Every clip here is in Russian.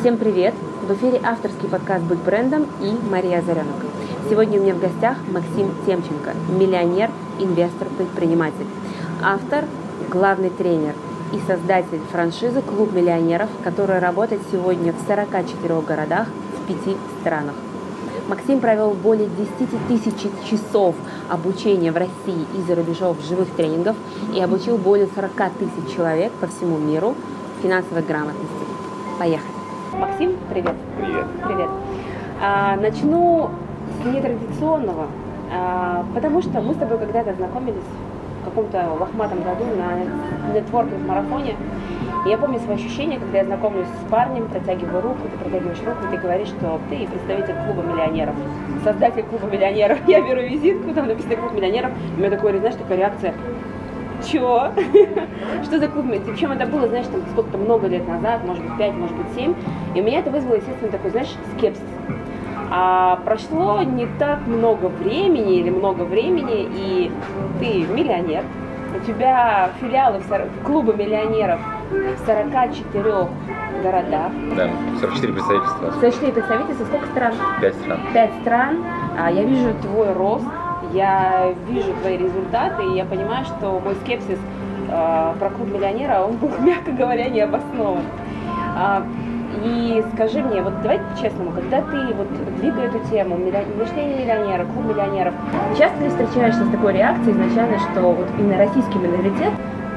Всем привет! В эфире авторский подкаст «Быть брендом» и Мария Заренок. Сегодня у меня в гостях Максим Темченко, миллионер, инвестор, предприниматель, автор, главный тренер и создатель франшизы «Клуб миллионеров», которая работает сегодня в 44 городах в 5 странах. Максим провел более 10 тысяч часов обучения в России и за рубежом живых тренингов и обучил более 40 тысяч человек по всему миру финансовой грамотности. Поехали! Максим, привет. Привет. Привет. А, начну с нетрадиционного, а, потому что мы с тобой когда-то знакомились в каком-то лохматом году на нетворкинг-марафоне. И я помню свои ощущения, когда я знакомлюсь с парнем, протягиваю руку, ты протягиваешь руку, и ты говоришь, что ты представитель клуба миллионеров, создатель клуба миллионеров. Я беру визитку, там написано клуб миллионеров, и у меня такое, знаешь, такая реакция, чего? Что за клуб? Причем это было, знаешь, там сколько-то много лет назад, может быть, 5, может быть, 7. И у меня это вызвало, естественно, такой, знаешь, скепсис. А прошло не так много времени или много времени, и ты миллионер, у тебя филиалы клуба миллионеров в 44 городах. Да, 44 представительства. 44 представительства, сколько стран? 5 стран. 5 стран. А, я вижу твой рост, я вижу твои результаты, и я понимаю, что мой скепсис э, про клуб миллионера, он был, мягко говоря, не. А, и скажи мне, вот давай по-честному, когда ты вот двигай эту тему, мышление миллионера, клуб миллионеров, часто ли встречаешься с такой реакцией изначально, что вот именно российский менталитет ну,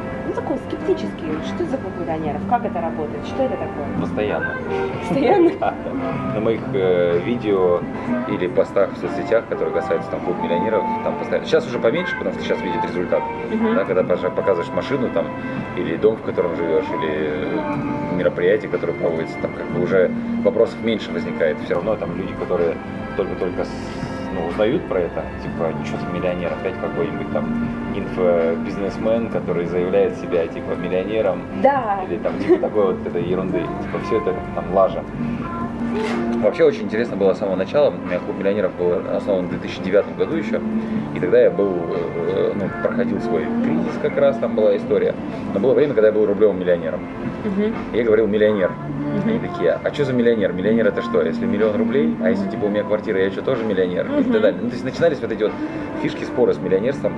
такой скептический. Что за клуб миллионеров? Как это работает? Что это такое? Постоянно. Постоянно? Да, да. На моих э, видео или постах в соцсетях, которые касаются там клуб миллионеров, там постоянно. Сейчас уже поменьше, потому что сейчас видят результат. Да, когда показываешь машину там, или дом, в котором живешь, или э, мероприятие, которое проводится, там как бы уже вопросов меньше возникает. Все равно там люди, которые только-только ну, узнают про это, типа, ничего ты миллионер, опять какой-нибудь там инфобизнесмен, который заявляет себя типа миллионером, Да. или там типа такой вот этой ерунды. Типа все это там лажа. Вообще очень интересно было с самого начала. У меня клуб миллионеров был основан в 2009 году еще. И тогда я был, э, проходил свой кризис как раз, там была история. Но было время, когда я был рублевым миллионером. И я говорил миллионер. Они Мгм. такие, а что за миллионер? Миллионер это что? Если миллион рублей, а если типа у меня квартира, я что, тоже миллионер? И Мгм. так далее. Ну, то есть начинались вот эти вот фишки, споры с миллионерством.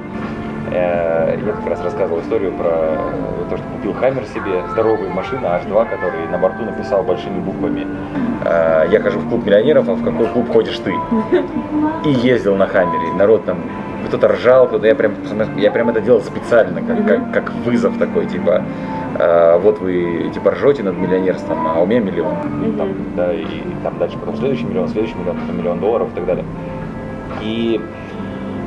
Э, Я как раз рассказывал историю про э, то, что купил Хаммер себе, здоровую машину H2, который на борту написал большими буквами э, «Я хожу в клуб миллионеров, а в какой клуб ходишь ты?» И ездил на Хаммере. Народ там кто-то ржал, кто-то я прям, я прям это делал специально, как, как, как вызов такой, типа, э, вот вы типа ржете над миллионерством, а у меня миллион. Там, да, и там дальше потом следующий миллион, следующий миллион, потом миллион долларов и так далее. И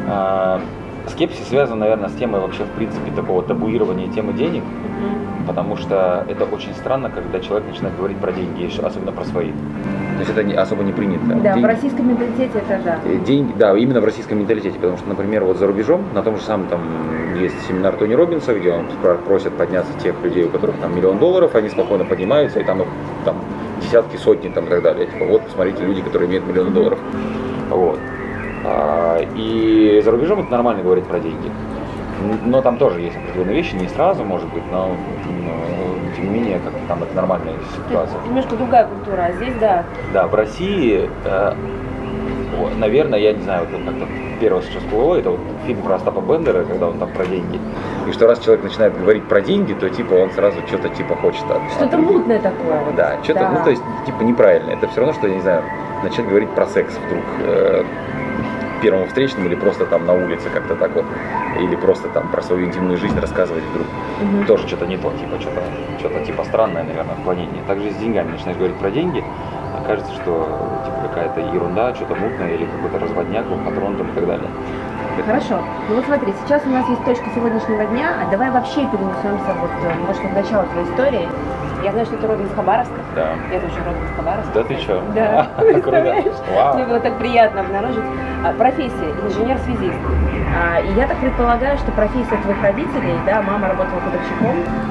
а, скепсис связан, наверное, с темой вообще, в принципе, такого табуирования темы денег, Мгм. потому что это очень странно, когда человек начинает говорить про деньги, особенно про свои. То есть это не, особо не принято. Да, Деньги- в российском менталитете это да. Э, Деньги, да, именно в российском менталитете, потому что, например, вот за рубежом, на том же самом там есть семинар Тони Робинса, где он просит подняться тех людей, у которых там миллион долларов, они спокойно поднимаются, и там их там десятки, сотни там и так далее. Типа, вот, посмотрите, люди, которые имеют миллион долларов. Вот. А, и за рубежом это нормально говорить про деньги. Но там тоже есть определенные вещи, не сразу, может быть, но, но, тем не менее, как там это нормальная ситуация. Это немножко другая культура, а здесь да. Да, в России, э, наверное, я не знаю, вот как-то первое, что всплыло, это вот фильм про Остапа Бендера, когда он там про деньги. И что раз человек начинает говорить про деньги, то типа он сразу что-то типа хочет от, Что-то от- мутное такое. вот. Да, что-то, Да. ну то есть типа неправильно. Это все равно, что, я не знаю, начать говорить про секс вдруг э, первому встречному или просто там на улице как-то так вот, или просто там про свою интимную жизнь рассказывать вдруг Мгм. тоже что-то не то, типа что-то что-то типа странное, наверное, отклонение. Также с деньгами начинаешь говорить про деньги, а кажется, что типа какая-то ерунда, что-то мутное или какой-то разводняк, лохотрон там и так далее. Хорошо. Ну вот смотри, сейчас у нас есть точка сегодняшнего дня, а давай вообще перенесемся вот, э, может, в начало твоей истории. Я знаю, что ты родом из Хабаровска. Да. Я тоже родом из Хабаровска. Да ты чё? Да, представляешь? Вау. Мне было так приятно обнаружить. А, Профессия инженер-связист. А, И я так предполагаю, что профессия твоих родителей, да, мама работала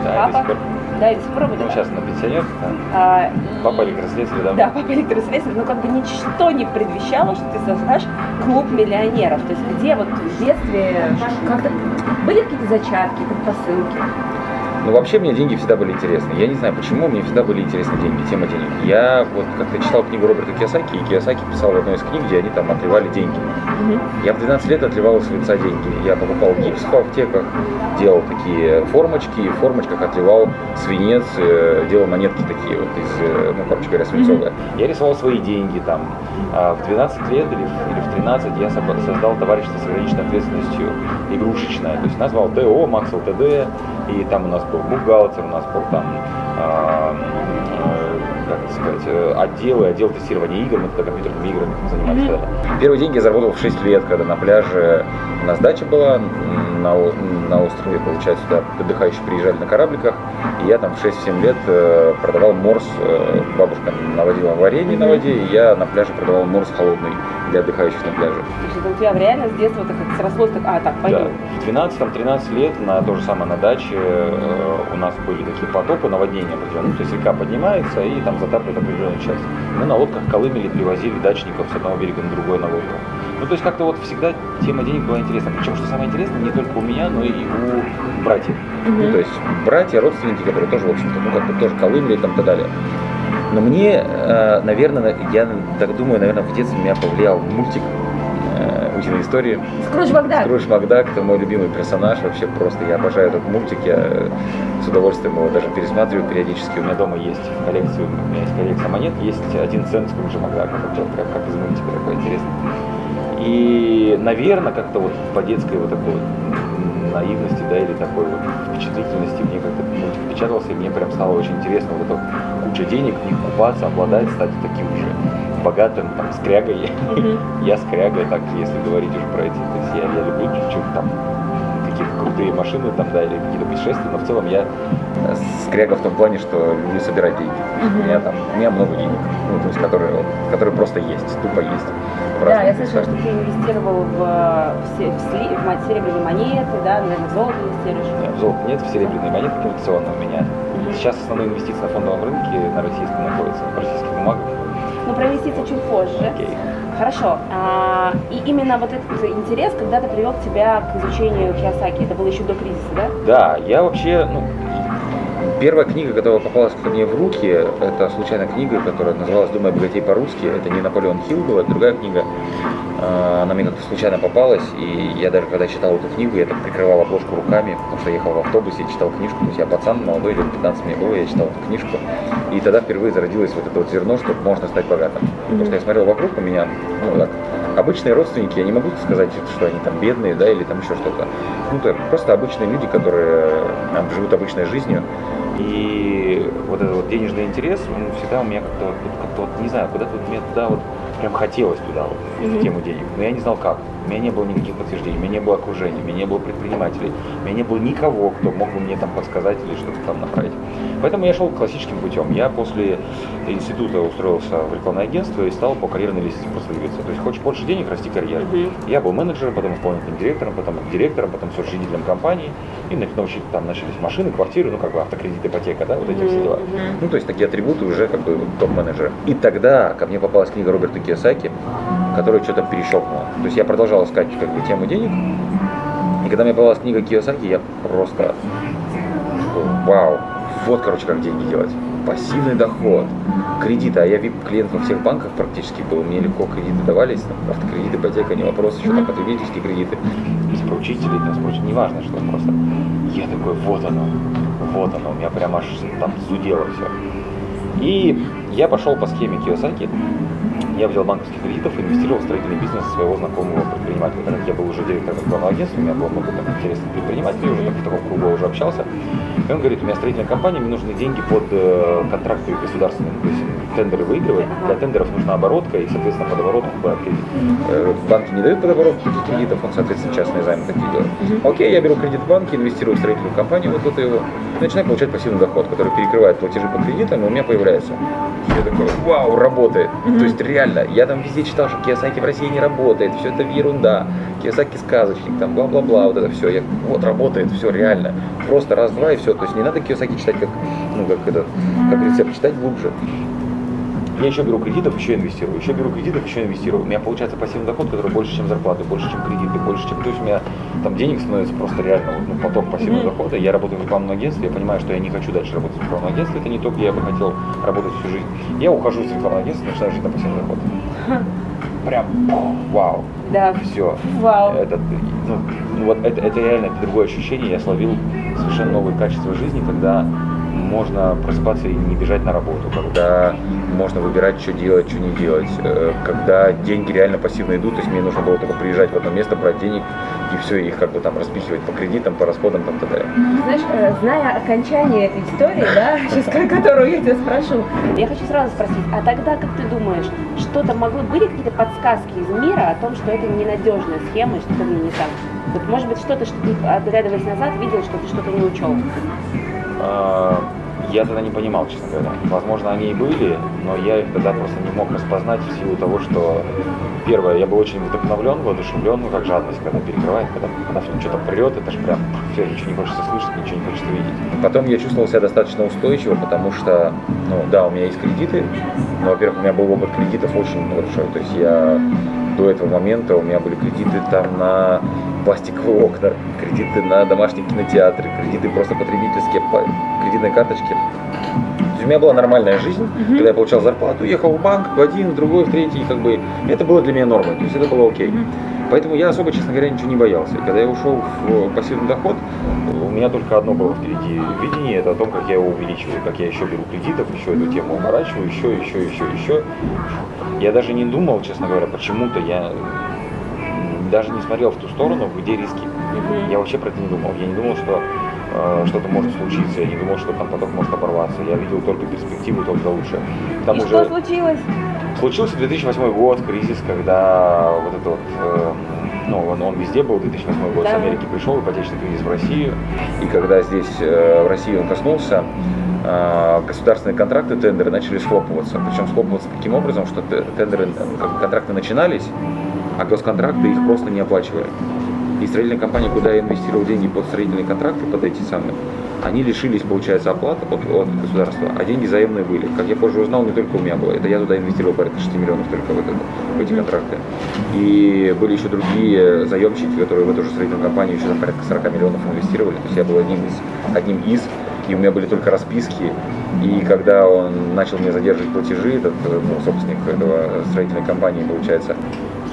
Да, до папа, да, и до сих пор Ну, сейчас на пенсионер, да. А, Папа электрослесарь, да. Да, папа электрослесарь, но как бы ничто не предвещало, что ты создашь клуб миллионеров. То есть где вот в детстве как-то были какие-то зачатки, предпосылки? Ну, вообще мне деньги всегда были интересны. Я не знаю, почему мне всегда были интересны деньги, тема денег. Я вот как-то читал книгу Роберта Киосаки, и Киосаки писал в одной из книг, где они там отливали деньги. Я в 12 лет отливал из лица деньги. Я покупал гипс в аптеках, делал такие формочки, и в формочках отливал свинец, э, делал монетки такие вот из, э, ну, короче говоря, свинцовые. Я рисовал свои деньги там. А в 12 лет или или в 13 я создал товарищество с ограниченной ответственностью игрушечное. То есть назвал ТО, Макс ЛТД, и там у нас бухгалтер, у нас был там как это сказать, э, отделы, отдел тестирования игр, мы тогда компьютерными играми занимались mm-hmm. Первые деньги я заработал в 6 лет, когда на пляже у нас дача была, на, на острове, получается, туда отдыхающие приезжали на корабликах, и я там в 6-7 лет э, продавал морс, э, бабушка наводила варенье на воде, и я на пляже продавал морс холодный для отдыхающих на пляже. То есть это у тебя реально с детства так как срослось, так, а, так, пойдем. Да. В 12-13 лет на то же самое на даче э, у нас были такие потопы, наводнения определенные, то есть река поднимается и там затапливает определенную часть. Мы на лодках колымели, привозили дачников с одного берега на другой на лодку. Ну, то есть как-то вот всегда тема денег была интересна. Причем, что самое интересное, не только у меня, но и у братьев. Mm-hmm. Ну, то есть братья, родственники, которые тоже, в общем-то, ну, как-то тоже колымели там и так далее. Но мне, э, наверное, я так думаю, наверное, в детстве меня повлиял мультик э, «Утиные истории». Скрудж Макдак. Скрудж Макдак, это мой любимый персонаж, вообще просто я обожаю этот мультик, я с удовольствием его даже пересматриваю периодически. У меня дома есть коллекция, у меня есть коллекция монет, есть один цент Скруджа Макдака, как, как, из мультика, такой интересный. И, наверное, как-то вот по детской вот такой вот наивности, да, или такой вот впечатлительности мне как-то мультик впечатался, и мне прям стало очень интересно вот эта куча денег, в них купаться, обладать, стать таким же богатым, там, скрягой. Mm-hmm. я скряга, так, если говорить уже про эти, то есть я, я люблю чуть-чуть там какие-то крутые машины там, да, или какие-то путешествия, но в целом я э, скряга в том плане, что люблю собирать деньги. Mm-hmm. У меня там, у меня много денег, ну, то есть, которые, которые просто есть, тупо есть. Да, я слышала, что ты инвестировал в, в, в, в серебряные монеты, да, наверное, в золото инвестируешь. Нет, в золото нет, в серебряные монеты традиционно у меня. Mm-hmm. Сейчас основные инвестиции на фондовом рынке на российском находятся, в российских бумагах. Но про инвестиции чуть позже. Okay. Хорошо. А, и именно вот этот интерес когда-то привел тебя к изучению Киосаки. Это было еще до кризиса, да? Да, я вообще, ну, Первая книга, которая попалась ко мне в руки, это случайная книга, которая называлась «Думай богатей по-русски». Это не Наполеон Хилл была, это другая книга. А, она мне как-то случайно попалась, и я даже когда читал эту книгу, я так прикрывал обложку руками, потому что ехал в автобусе и читал книжку. То есть я пацан молодой, лет 15 мне было, я читал эту книжку. И тогда впервые зародилось вот это вот зерно, что можно стать богатым. Потому что я смотрел вокруг, у меня, ну, так, обычные родственники, я не могу сказать, что они там бедные, да, или там еще что-то. Ну, то просто обычные люди, которые там, живут обычной жизнью, и вот этот вот денежный интерес, он всегда у меня как-то вот, как вот не знаю, куда-то вот мне туда вот прям хотелось туда, вот, mm-hmm. в тему денег. Но я не знал как. У меня не было никаких подтверждений, у меня не было окружения, у меня не было предпринимателей, у меня не было никого, кто мог бы мне там подсказать или что-то там направить. Поэтому я шел классическим путем. Я после института устроился в рекламное агентство и стал по карьерной лестнице просто двигаться. То есть хочешь больше денег, расти карьеру. Mm-hmm. Я был менеджером, потом исполнительным директором, потом директором, потом соучредителем компании. И научить, там начались машины, квартиры, ну как бы автокредит, ипотека, да, вот эти mm-hmm. все дела. Ну то есть такие атрибуты уже как бы топ-менеджера. И тогда ко мне попалась книга Роберта Киосаки, которая что-то перещелкнула. То есть я продолжал искать как бы тему денег. И когда мне попалась книга Киосаки, я просто вау, вот, короче, как деньги делать. Пассивный доход, кредиты. А я VIP-клиент во всех банках практически был. Мне легко кредиты давались. Там, автокредиты, ипотека, не вопрос. Еще там потребительские кредиты. Спроучители, там, спроучители, неважно, что просто. Я такой, вот оно, вот оно. У меня прям аж там зудело все. И я пошел по схеме Киосаки. Я взял банковских кредитов инвестировал в строительный бизнес своего знакомого предпринимателя. Так я был уже директором рекламного агентства, у меня было много там, интересных предпринимателей, уже так, в таком кругу уже общался. И он говорит, у меня строительная компания, мне нужны деньги под э, контракты государственные. То есть тендеры выигрывать. Для тендеров нужна оборотка, и, соответственно, под оборотку кредит. Э, банки не дают под оборотку кредитов, он, соответственно, частные займы такие делает. Окей, я беру кредит в банке, инвестирую в строительную компанию, вот это его, начинаю получать пассивный доход, который перекрывает платежи по кредитам, и у меня появляется. Я такой, вау, работает. То есть реально, я там везде читал, что Киосаки в России не работает, все это ерунда. Киосаки сказочник, там бла-бла-бла, вот это все. Я, вот работает, все реально. Просто раз-два и все. То есть не надо Киосаки читать как, ну, как, это, как рецепт, читать глубже. Я еще беру кредитов, еще инвестирую, еще беру кредитов, еще инвестирую. У меня получается пассивный доход, который больше, чем зарплаты, больше, чем кредиты, больше, чем... То есть у меня там денег становится просто реально вот, ну, поток пассивного mm-hmm. дохода. Я работаю в рекламном агентстве, я понимаю, что я не хочу дальше работать в рекламном агентстве, это не то, где я бы хотел работать всю жизнь. Я ухожу с рекламного агентства, начинаю жить на пассивный доход. Прям вау. Да. Все. Вау. Это, ну, ну, вот это, это реально другое ощущение. Я словил совершенно новые качества жизни, когда можно просыпаться и не бежать на работу, когда можно выбирать, что делать, что не делать, э, когда деньги реально пассивно идут, то есть мне нужно было только приезжать в одно место, брать денег и все, их как бы там распихивать по кредитам, по расходам, там, т.д. Знаешь, э, зная окончание этой истории, да, сейчас, которую я тебя спрошу, я хочу сразу спросить, а тогда, как ты думаешь, что-то могло, были какие-то подсказки из мира о том, что это ненадежная схема, что-то в ней не так? Вот, может быть, что-то, что ты, оглядываясь назад, видел, что ты что-то не учел? Я тогда не понимал, честно говоря. Возможно, они и были, но я их тогда просто не мог распознать в силу того, что первое, я был очень вдохновлен, воодушевлен, ну как жадность, когда перекрывает, когда, когда что-то прет, это же прям все, ничего не хочется слышать, ничего не хочется видеть. Потом я чувствовал себя достаточно устойчиво, потому что, ну да, у меня есть кредиты, но, во-первых, у меня был опыт кредитов очень большой, то есть я до этого момента у меня были кредиты там на пластиковые окна, кредиты на домашние кинотеатры, кредиты просто потребительские, кредитные карточки. У меня была нормальная жизнь, mm-hmm. когда я получал зарплату, ехал в банк, в один, в другой, в третий, как бы это было для меня нормой, то есть это было окей. Mm-hmm. Поэтому я особо, честно говоря, ничего не боялся. И когда я ушел в пассивный доход, у меня только одно было впереди видение, это о том, как я его увеличиваю, как я еще беру кредитов, еще эту тему оборачиваю, еще, еще, еще, еще. Я даже не думал, честно говоря, почему-то я даже не смотрел в ту сторону, где риски. Mm-hmm. Я вообще про это не думал. Я не думал, что э, что-то может случиться. Я не думал, что там поток может оборваться. Я видел только перспективу, только лучше. Там И уже... что случилось? Случился 2008 год, кризис, когда вот это вот, э, ну, он, он везде был, 2008 год да. с Америки пришел, ипотечный кризис в Россию. И когда здесь, э, в России он коснулся, э, государственные контракты, тендеры начали схлопываться. Причем схлопываться таким образом, что тендеры, контракты начинались, а госконтракты их просто не оплачивали. И строительная компания, куда я инвестировал деньги под строительные контракты, под эти самые, они лишились, получается, оплаты от, от государства, а деньги взаимные были. Как я позже узнал, не только у меня было. Это я туда инвестировал порядка 6 миллионов только в, это, в эти контракты. И были еще другие заемщики, которые в эту же строительную компанию еще там порядка 40 миллионов инвестировали. То есть я был одним из, одним из и у меня были только расписки. И когда он начал мне задерживать платежи, этот ну, собственник этого строительной компании, получается,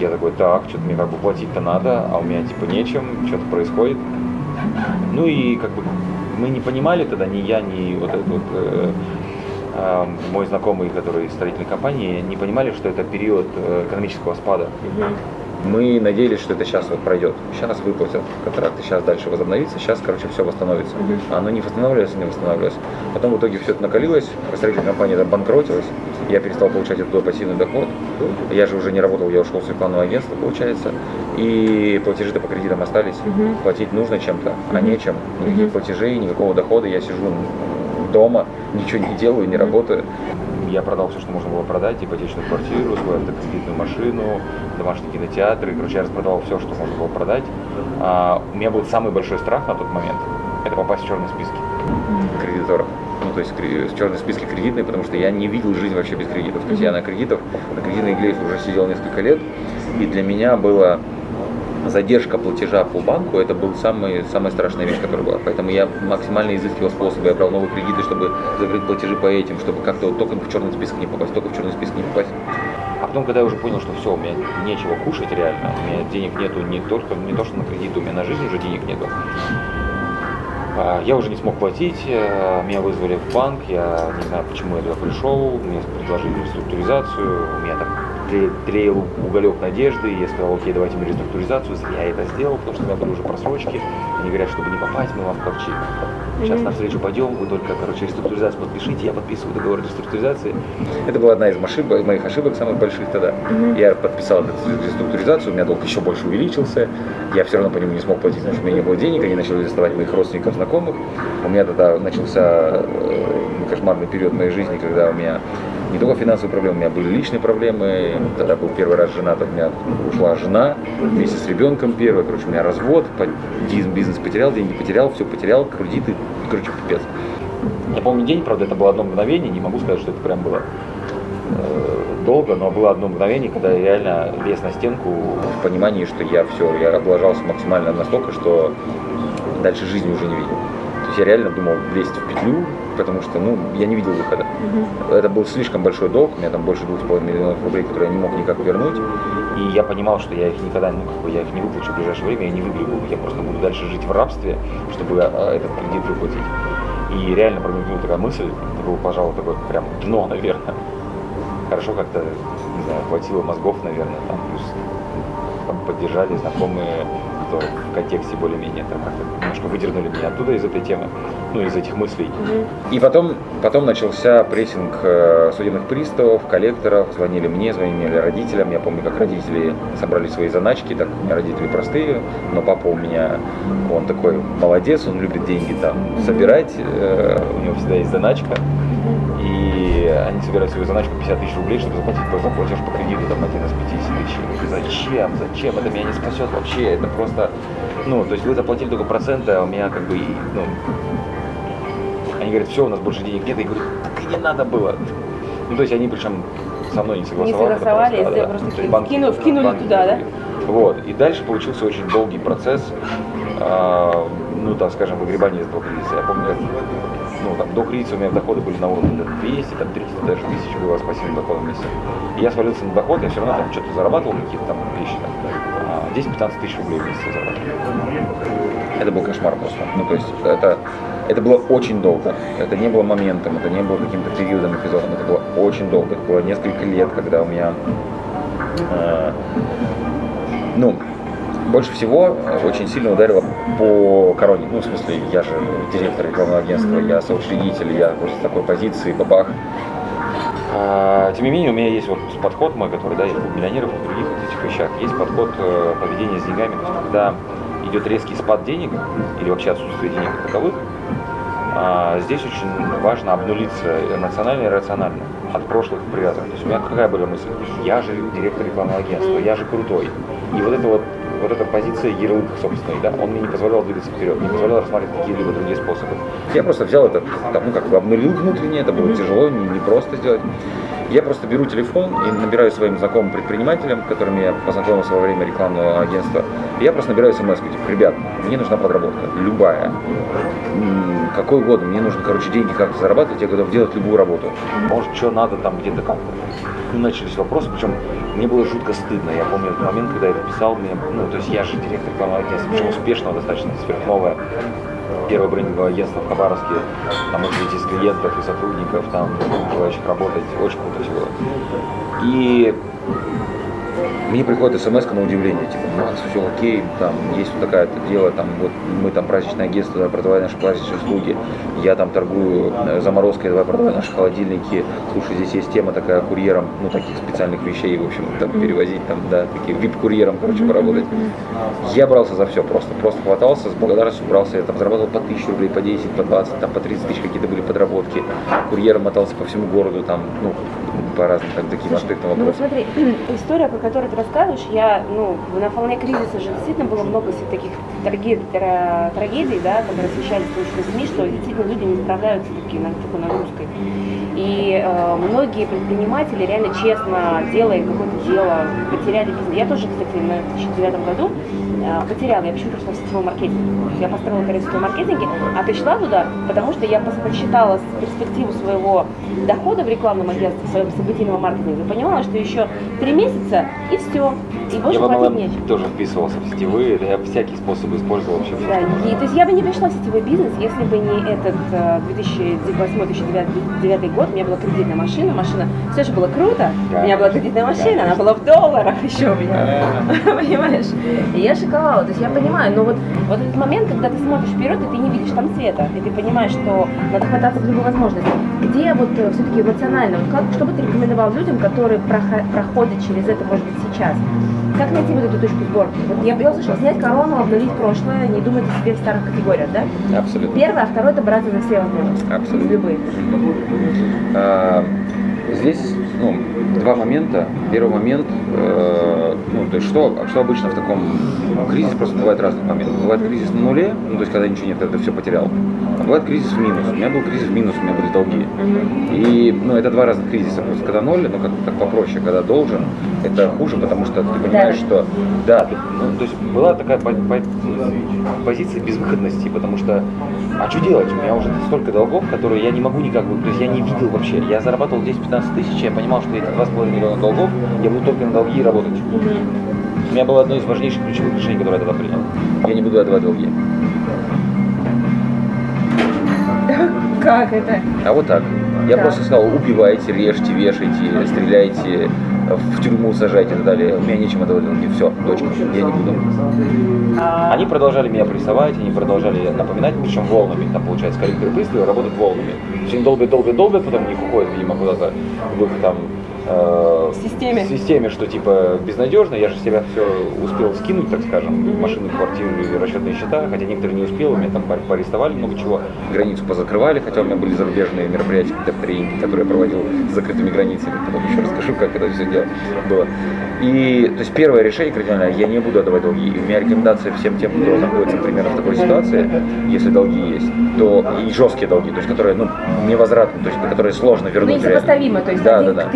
я такой, так, что-то мне как бы платить-то надо, а у меня типа нечем, что-то происходит. Ну и как бы мы не понимали тогда, ни я, ни вот этот вот э, э, мой знакомый, который из строительной компании, не понимали, что это период э, экономического спада. Мы надеялись, что это сейчас вот пройдет. Сейчас выплатят контракты, сейчас дальше возобновится, сейчас, короче, все восстановится. А оно не восстанавливается, не восстанавливается. Потом в итоге все это накалилось, строительная компания банкротилась, я перестал получать оттуда пассивный доход. Я же уже не работал, я ушел с рекламного агентства, получается. И платежи-то по кредитам остались. Платить нужно чем-то, а нечем. Никаких платежей, никакого дохода. Я сижу дома, ничего не делаю, не работаю я продал все, что можно было продать, ипотечную квартиру, свою автокредитную машину, домашний кинотеатр, и, короче, я распродавал все, что можно было продать. А, у меня был самый большой страх на тот момент, это попасть в черные списки кредиторов. Ну, то есть в черные списки кредитные, потому что я не видел жизнь вообще без кредитов. То есть я на кредитах, на кредитной игле уже сидел несколько лет, и для меня было задержка платежа по банку это был самый, самая страшная вещь, которая была. Поэтому я максимально изыскивал способы, я брал новые кредиты, чтобы закрыть платежи по этим, чтобы как-то вот только в черный список не попасть, только в черный список не попасть. А потом, когда я уже понял, что все, у меня нечего кушать реально, у меня денег нету не только не то, что на кредит, у меня на жизнь уже денег нету. А, я уже не смог платить, э, меня вызвали в банк, я не знаю, почему я туда пришел, мне предложили реструктуризацию, у меня так тлеял уголек надежды, и я сказал, окей, давайте мы реструктуризацию, я это сделал, потому что у меня были уже просрочки, они говорят, чтобы не попасть, мы вам ковчи. Сейчас mm-hmm. на встречу пойдем, вы только, короче, реструктуризацию подпишите, я подписываю договор реструктуризации. Это была одна из ошибок, моих ошибок, самых больших тогда. Mm-hmm. Я подписал реструктуризацию, у меня долг еще больше увеличился, я все равно по нему не смог платить, потому что у меня не было денег, они начали доставать моих родственников, знакомых. У меня тогда начался э, кошмарный период моей жизни, когда у меня не только финансовые проблемы, у меня были личные проблемы. Тогда был первый раз жена, у меня ушла жена вместе с ребенком первый. Короче, у меня развод, бизнес потерял, деньги потерял, все потерял, кредиты, короче, пипец. Я помню день, правда, это было одно мгновение, не могу сказать, что это прям было э, долго, но было одно мгновение, когда я реально лез на стенку в понимании, что я все, я облажался максимально настолько, что дальше жизни уже не видел. То есть я реально думал влезть в петлю, потому что ну, я не видел выхода. Угу. Это был слишком большой долг, у меня там больше двух с половиной миллионов рублей, которые я не мог никак вернуть. И я понимал, что я их никогда, ну, как бы, я их не выплачу в ближайшее время, я не выгребу. Я просто буду дальше жить в рабстве, чтобы а, этот кредит выплатить. И реально промелькнула такая мысль, это было, пожалуй, такое прям дно, наверное. Хорошо как-то, не знаю, хватило мозгов, наверное, там плюс там поддержали знакомые что в контексте более-менее там как-то немножко выдернули меня оттуда из этой темы, ну, из этих мыслей. Угу. И потом, потом начался прессинг э, судебных приставов, коллекторов, звонили мне, звонили родителям. Я помню, как родители собрали свои заначки, так у меня родители простые, но папа у меня, он такой молодец, он любит деньги там собирать, э, у него всегда есть заначка. Они собирают свою заначку 50 тысяч рублей, чтобы заплатить за платеж по кредиту, там, один из 50 тысяч. Зачем? Зачем? Это меня не спасет вообще. Это просто, ну, то есть вы заплатили только проценты, а у меня как бы, ну, они говорят, все, у нас больше денег нет. Я говорю, так и не надо было. Ну, то есть они причем со мной не согласовали. Не согласовали, просто, да, просто да, банки, вкину, вкинули банки, туда, да? Вот. И дальше получился очень долгий процесс, э, ну, так скажем, выгребания из этого кризиса. Я помню, ну, там, до кризиса у меня доходы были на уровне 200, там, 300 даже тысяч было с пассивным доходом месяц. И я свалился на доход, я все равно там что-то зарабатывал, какие-то там вещи, там, 10-15 тысяч рублей в месяц зарабатывал. Это был кошмар просто. Ну, то есть это, это было очень долго. Это не было моментом, это не было каким-то периодом, эпизодом. Это было очень долго. Это было несколько лет, когда у меня э, ну, больше всего э, очень сильно ударило по короне. Ну, в смысле, я же директор рекламного агентства, я соучредитель, я просто с такой позиции, бабах. А, тем не менее, у меня есть вот подход мой, который, да, есть у миллионеров и других вот этих вещах. Есть подход э, поведения с деньгами, то есть когда идет резкий спад денег или вообще отсутствие денег таковых, а, здесь очень важно обнулиться эмоционально и рационально от прошлых привязок. То есть у меня какая была мысль? Я же директор рекламного агентства, я же крутой. И вот это вот вот эта позиция ярлык собственный, да, он мне не позволял двигаться вперед, не позволял рассматривать какие-либо другие способы. Я просто взял это, там, ну как, обнулил внутренне, это было тяжело, не, не просто сделать. Я просто беру телефон и набираю своим знакомым предпринимателям, которыми я познакомился во время рекламного агентства. И я просто набираю смс типа, ребят, мне нужна подработка, любая, какой угодно, мне нужно, короче, деньги как-то зарабатывать, я готов делать любую работу. Может, что надо там где-то как-то. Ну, начались вопросы, причем мне было жутко стыдно. Я помню этот момент, когда я писал, мне, ну, то есть я же директор рекламного агентства, причем успешного достаточно, сверхновое первое брендинговое агентство в Хабаровске, там очень из клиентов и сотрудников, там желающих работать, очень круто все было. И мне приходит смс на удивление, типа, Макс, все окей, там есть вот такая-то дело, там вот мы там праздничное агентство, давай продавай наши праздничные услуги, я там торгую э, заморозкой, давай продавай наши холодильники, слушай, здесь есть тема такая курьером, ну таких специальных вещей, в общем, там перевозить, там, да, такие вип-курьером, короче, поработать. Я брался за все просто, просто хватался, с благодарностью брался, я там зарабатывал по 1000 рублей, по 10, по 20, там по 30 тысяч какие-то были подработки, курьером мотался по всему городу, там, ну, по разным так, таким аспектам вопроса. Ну, смотри, история, про которую ты рассказываешь, я, ну, на волне кризиса же действительно было много таких трагедий, трагедий, да, которые освещались в СМИ, что действительно люди не справляются с такой, такой нагрузкой. И э, многие предприниматели реально честно, делая какое-то дело, потеряли бизнес. Я тоже, кстати, на 2009 году э, потеряла, я почему пришла в сетевой маркетинг. Я построила карьеру в сетевом маркетинге, а пришла туда, потому что я посчитала перспективу своего дохода в рекламном агентстве, в своем событийном маркетинге, понимала, что еще три месяца и все. И больше я платить нечем. тоже вписывался в сетевые, я всякие способы использовал вообще. Да, и, то есть я бы не пришла в сетевой бизнес, если бы не этот 2008-2009 э, год, у меня была кредитная машина, машина, все же было круто, да. у меня была кредитная машина, да, она была в долларах еще у меня, понимаешь? И я шиковала, то есть я понимаю, но вот, вот этот момент, когда ты смотришь вперед, и ты не видишь там света, и ты понимаешь, что надо хвататься в любую возможность. Где вот э, все-таки эмоционально, как, что бы ты рекомендовал людям, которые проходят через это, может быть, сейчас? Как найти вот эту точку сборки? Вот я, я услышала, снять корону, обнулить прошлое, не думать о себе в старых категориях, да? Абсолютно. Первое, а второе это браться за все возможности. Абсолютно. Любые. А, здесь ну, два момента. Первый момент, э, ну, то есть что, что обычно в таком кризисе просто бывает разных моментов. Бывает кризис на нуле, ну, то есть когда ничего нет, ты все потерял. А бывает кризис в минус. У меня был кризис в минус, у меня были долги. И, ну, это два разных кризиса. Просто когда ноль, ну, как, как попроще, когда должен, это хуже, потому что ты понимаешь, Да. что, да, ты- ну, то есть была такая по- по- позиция безвыходности, потому что, а что делать? У меня уже столько долгов, которые я не могу никак, то есть я не видел вообще. Я зарабатывал 10-15 тысяч, я понимал, что эти 2,5 миллиона долгов, я буду только на долги работать. У меня было одно из важнейших ключевых решений, которое я тогда принял. Я не буду отдавать долги. Как это? А вот так. Я Да. просто сказал, убивайте, режьте, вешайте, стреляйте, в тюрьму сажайте и так далее. У меня нечем отдавать долги. Все, точка. Я не буду. Они продолжали меня прессовать, они продолжали напоминать, причем волнами. Там, получается, корректоры пристава работают волнами. Они долбят, долбят, долбят, потом они уходят, видимо, куда-то в их там э, В системе. системе, что типа безнадежно, я же себя все успел скинуть, так скажем, машины, квартиры, расчетные счета, хотя некоторые не успел, меня там по- поарестовали много чего, границу позакрывали, хотя у меня были зарубежные мероприятия, как тренинги, которые я проводил с закрытыми границами, потом еще расскажу, как это все дело было. И, то есть, первое решение кардинальное, я не буду отдавать долги. И у меня рекомендация всем тем, кто находится примерно в такой ситуации, если долги есть, то и жесткие долги, то есть, которые, ну, невозвратны, то есть, которые сложно Ну, вернуть. реально. несопоставимо, то есть Да, да, да. к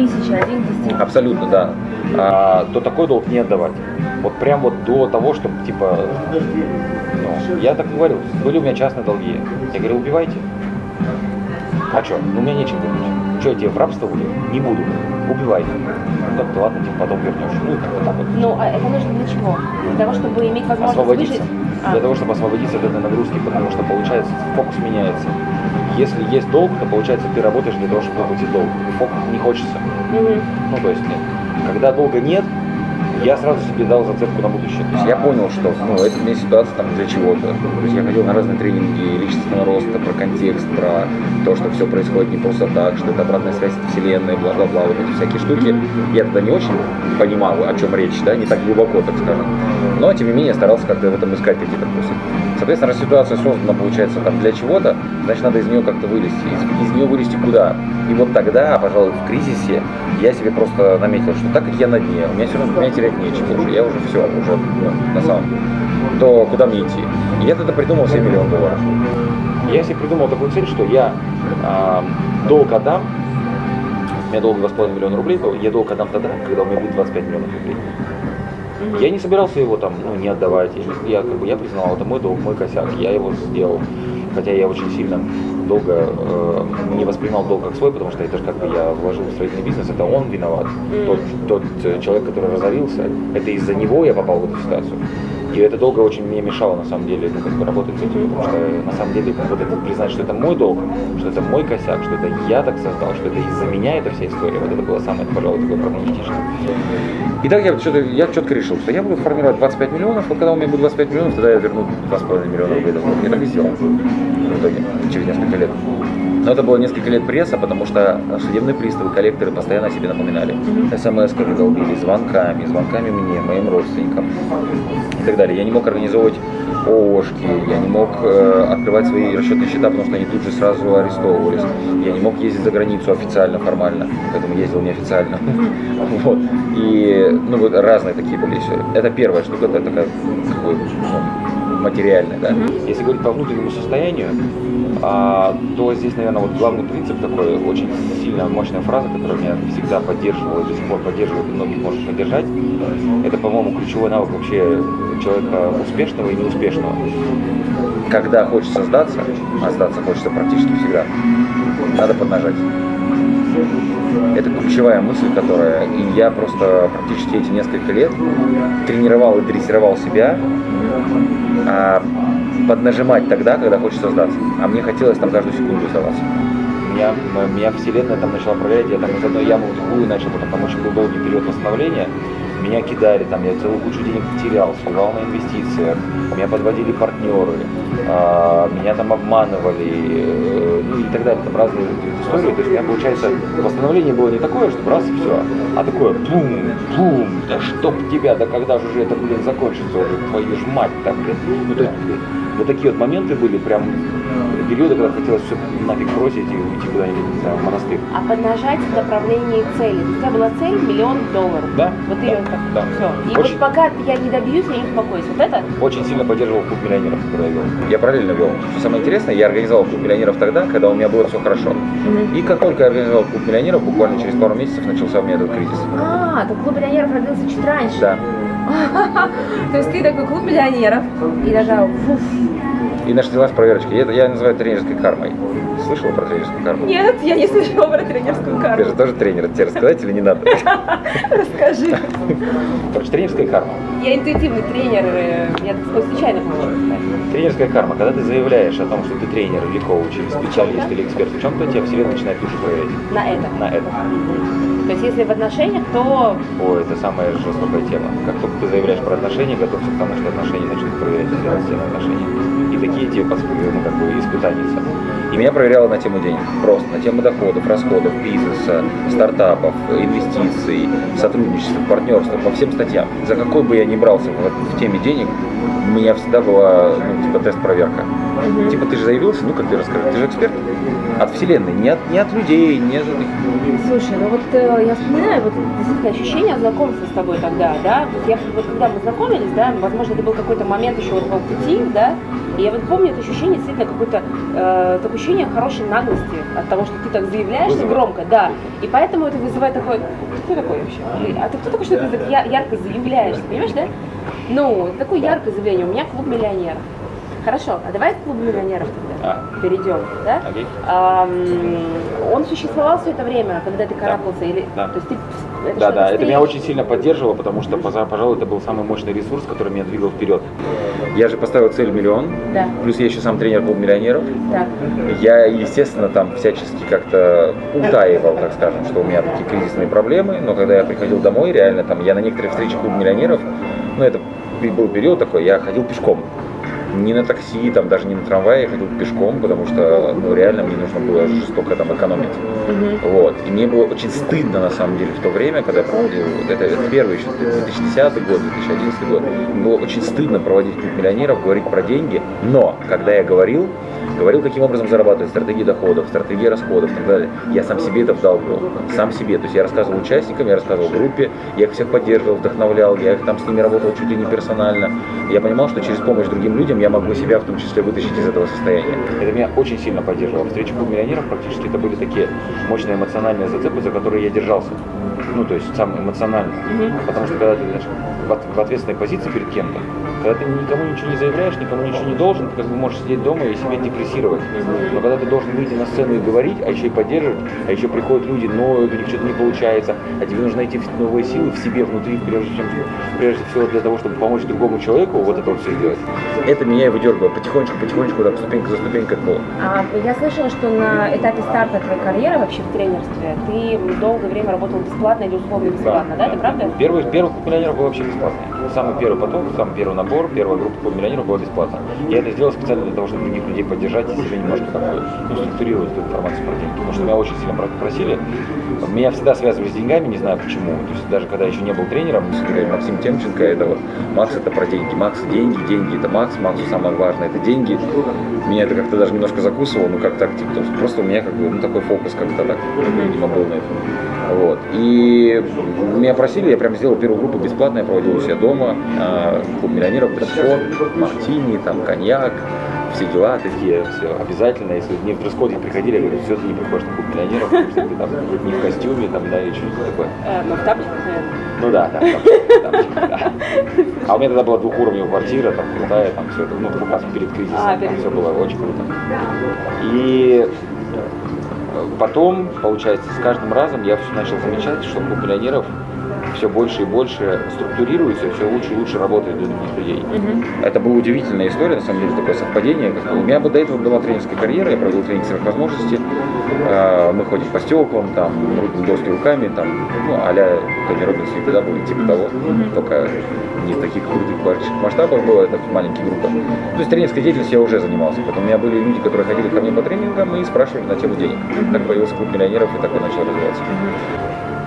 Абсолютно, да. А, то такой долг не отдавать. Вот прям вот до того, чтобы типа, ну, я так говорил, были у меня частные долги. Я говорил, убивайте. А что? Ну, у меня нечем купить. Что, я тебе в рабство буду? Не буду. Убивай. Так, ладно, типа, потом вернешь. Ну, как-то так вот. Ну, а это нужно для чего? Для того, чтобы иметь возможность освободиться. выжить? А, Для того, чтобы освободиться от этой нагрузки, потому что получается фокус меняется. Если есть долг, то получается ты работаешь для того, чтобы выплатить долг. Фокус не хочется. мгм. Ну, то есть, нет. когда долга нет, я сразу себе дал зацепку на будущее. То есть я понял, что ну, это мне ситуация там для чего-то. То есть я ходил на разные тренинги личностного роста, про контекст, про то, что все происходит не просто так, что это обратная связь от вселенной, бла-бла-бла, вот эти всякие штуки. Я тогда не очень понимал, о чем речь, да, не так глубоко, так скажем. Но, тем не менее, старался как-то в этом искать какие-то плюсы. Соответственно, раз ситуация создана, получается, там для чего-то, значит, надо из нее как-то вылезти. Из, из нее вылезти куда? И вот тогда, пожалуй, в кризисе я себе просто наметил, что так как я на дне, у меня все равно меня терять нечего уже, я уже все, уже ну, на самом то куда мне идти? И я тогда придумал 7 миллионов долларов. Я себе придумал такую цель, что я а, долг отдам, у меня долг 2,5 миллиона рублей был, я долг отдам тогда, когда у меня будет 25 миллионов рублей. Я не собирался его там ну, не отдавать. Я, я, как бы, я признал, это мой долг, мой косяк, я его сделал. Хотя я очень сильно долго э, не воспринимал долг как свой, потому что это же как бы я вложил в строительный бизнес, это он виноват. Тот, тот э, человек, который разорился, это из-за него я попал в эту ситуацию. И это долго очень мне мешало, на самом деле, ну, как бы работать с этим, потому что, на самом деле, вот это признать, что это мой долг, что это мой косяк, что это я так создал, что это из-за меня эта вся история, вот это было самое, пожалуй, такое проблематичное. И так я что-то, я четко решил, что я буду формировать 25 миллионов, вот когда у меня будет 25 миллионов, тогда я верну 2,5 миллиона рублей. Я так и сделал в итоге, через несколько лет. Но это было несколько лет пресса, потому что судебные приставы, коллекторы постоянно о себе напоминали. СМС-ками долбили, звонками, звонками мне, моим родственникам и так далее. Я не мог организовывать ООшки, я не мог э, открывать свои расчетные счета, потому что они тут же сразу арестовывались. Я не мог ездить за границу официально, формально, поэтому ездил неофициально. Вот. И ну, вот разные такие были истории. Это первая штука, это такая как ну, материальная, да. Если говорить по внутреннему состоянию, а, то здесь, наверное, вот главный принцип такой, очень сильная, мощная фраза, которая меня всегда поддерживала, и до сих пор поддерживает, и многих может поддержать. Это, по-моему, ключевой навык вообще человека успешного и неуспешного. Когда хочется сдаться, а сдаться хочется практически всегда, надо поднажать. Это ключевая мысль, которая, и я просто практически эти несколько лет тренировал и дрессировал себя, а, поднажимать тогда, когда хочется сдаться. А мне хотелось там каждую секунду сдаваться. Меня, меня вселенная там начала проверять, я там из одной ямы в другую начал, потом там очень был долгий период восстановления. Меня кидали, там я целую кучу денег потерял, сливал на инвестициях, меня подводили партнеры, а, меня там обманывали, э, ну и так далее, там разные истории. То есть у меня, получается, восстановление было не такое, что раз и все, а такое бум, бум, да чтоб тебя, да когда же уже это, блин, закончится уже, твою ж мать там, блин. Ну, то есть Вот такие вот моменты были, прям периоды, когда хотелось все нафиг бросить и уйти куда-нибудь, в монастырь. А поднажать в направлении цели. У тебя была цель миллион долларов. Да, Вот да, ее да. Все. И Очень- вот пока я не добьюсь, я не успокоюсь. Вот это? Очень сильно поддерживал клуб миллионеров, который я вел. Я параллельно вел. Что самое интересное, я организовал клуб миллионеров тогда, когда у меня было все хорошо. И как только я организовал клуб миллионеров, буквально через пару месяцев начался у меня этот кризис. А, так клуб миллионеров родился чуть раньше. Да. То есть ты такой клуб миллионеров. И даже фуф. И началась проверочка. Это я называю тренерской кармой. Слышала про тренерскую карму? Нет, я не слышала про тренерскую Ты карту. же тоже тренер, тебе рассказать или не надо? Расскажи. Короче, тренерская карма. Я интуитивный тренер, э, я случайно поняла. Тренерская карма, когда ты заявляешь о том, что ты тренер или коуч, или специалист, или эксперт в чем-то, тебя вселенная начинает тут же проверять. На это. На это. Есть если в отношениях, то О, это самая жестокая тема. Как только ты заявляешь про отношения, готовься к тому, что отношения начнут проверять все отношения. И такие подск- ну, как бы испытания. И меня проверяло на тему денег. Просто на тему доходов, расходов, бизнеса, стартапов, инвестиций, сотрудничества, партнерства, по всем статьям. За какой бы я ни брался в, в теме денег, у меня всегда была ну, типа тест-проверка. Типа ты же заявился, ну как ты расскажи, ты же эксперт. От вселенной, не от, не от людей, не от Слушай, ну вот э, я вспоминаю вот действительно ощущение знакомства с тобой тогда, да, вот я вот когда мы знакомились, да, возможно, это был какой-то момент еще вот по пути, да, и я вот помню это ощущение, действительно какое-то э, такое ощущение хорошей наглости от того, что ты так заявляешь Вызывает. громко, да, и поэтому это вызывает такой, кто такой вообще? А ты кто такой, что ты так ярко заявляешься, понимаешь, да? Ну, такое яркое заявление, у меня клуб миллионеров. Хорошо, а давай к клубу миллионеров тогда А. перейдем, да? Окей. Ам, он существовал все это время, когда ты карабкался, или Да. то есть ты Да, да, это меня очень сильно поддерживало, потому что, пожалуй, это был самый мощный ресурс, который меня двигал вперед. Я же поставил цель миллион, Да. плюс я еще сам тренер клуб миллионеров. Так. Я, естественно, там всячески как-то утаивал, так скажем, что у меня такие кризисные проблемы, но когда я приходил домой, реально, там, я на некоторые встречи клуб миллионеров, ну, это был период такой, я ходил пешком. Не на такси, там, даже не на трамвае, я ходил пешком, потому что, ну, реально мне нужно было жестоко там экономить. Вот. И мне было очень стыдно, на самом деле, в то время, когда я проводил, это, это первый еще 2010 год, 2011 год, было очень стыдно проводить клуб миллионеров, говорить про деньги, но когда я говорил, говорил, каким образом зарабатывать, стратегии доходов, стратегии расходов и так далее, я сам себе это вдалбливал, сам себе. То есть я рассказывал участникам, я рассказывал группе, я их всех поддерживал, вдохновлял, я их там с ними работал чуть ли не персонально. Я понимал, что через помощь другим людям я могу себя в том числе вытащить из этого состояния. Это меня очень сильно поддерживало. Встречи клуб миллионеров практически это были такие мощные эмоциональные зацепы, за которые я держался. Ну, то есть сам эмоционально. Потому что когда ты знаешь, в, от- в ответственной позиции перед кем-то, когда ты никому ничего не заявляешь, никому ничего не должен, ты как бы можешь сидеть дома и себя депрессировать. Но когда ты должен выйти на сцену и говорить, а еще и поддерживать, а еще приходят люди, ноют, у них что-то не получается, а тебе нужно найти новые силы в себе внутри, прежде, чем, прежде всего для того, чтобы помочь другому человеку вот это вот все сделать. Это меня и выдергивало потихонечку, потихонечку, так ступенька за ступенькой полу. А я слышала, что на этапе старта твоей карьеры вообще в тренерстве ты долгое время работал бесплатно или условно бесплатно, да? Это правда? Первый, первый миллионеров был вообще бесплатный. Самый первый поток, самый первый набор, первая группа клуб миллионеров была бесплатно. Я это сделал специально для того, чтобы других людей поддержать и себе немножко как бы ну, структурировать эту информацию про деньги. Потому что меня очень сильно про- просили. Меня всегда связывали с деньгами, не знаю почему. То есть даже когда я еще не был тренером, говорили, Максим Темченко, это вот Макс это про деньги. Макс деньги, деньги это Макс, Максу самое важное это деньги. Меня это как-то даже немножко закусывало, ну как так, типа, просто у меня как бы ну, такой фокус как-то так, видимо, был на этом. Вот. И меня просили, я прям сделал первую группу бесплатно, я проводил у себя дома, а, клуб миллионеров, дресс-код, мартини, там, коньяк, все дела такие, все обязательно, если не в дресс-коде приходили, я говорю, все, ты не приходишь на клуб миллионеров, потому что ты там не в костюме, там, да, или что-то такое. Э, ну, в тапочках, наверное. Ну да, да. А у меня тогда была двухуровневая квартира, там крутая, там все это, ну, как раз перед кризисом, А, там все было очень круто. И э, потом, получается, с каждым разом я все начал замечать, что клуб миллионеров все больше и больше структурируется, все лучше и лучше работает для других людей. Это была удивительная история, на самом деле, такое совпадение. Как У меня бы до этого была тренерская карьера, я провел тренинг сверхвозможности. Э, Мы ходим по стеклам, там, доски руками, там, ну, а-ля Тони Робинс и тогда были типа того, только не в таких крутых масштабах было, это маленькие группы. То есть тренерской деятельностью я уже занимался. Потом у меня были люди, которые ходили ко мне по тренингам и спрашивали на тему денег. Так появился клуб миллионеров и так он начал развиваться.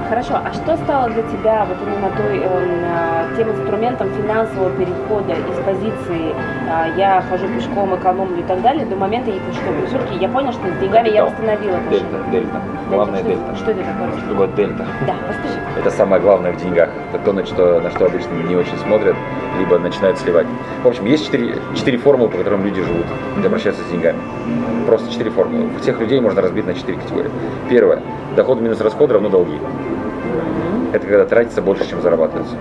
Хорошо, а что стало для тебя вот именно той, э, тем инструментом финансового перехода из позиции э, я хожу пешком, экономлю и так далее, до момента я пешком. Все-таки я понял, что с деньгами я восстановила Дельта, дельта. Главное что, дельта. Что это такое? Что такое дельта? Да, расскажи. Это самое главное в деньгах. Это то, на что, на что обычно не очень смотрят, либо начинают сливать. В общем, есть четыре, четыре формулы, по которым люди живут, и обращаются с деньгами. Просто четыре формулы. Всех людей можно разбить на четыре категории. Первое. Доход минус расход равно долги. Это когда тратится больше, чем зарабатывается.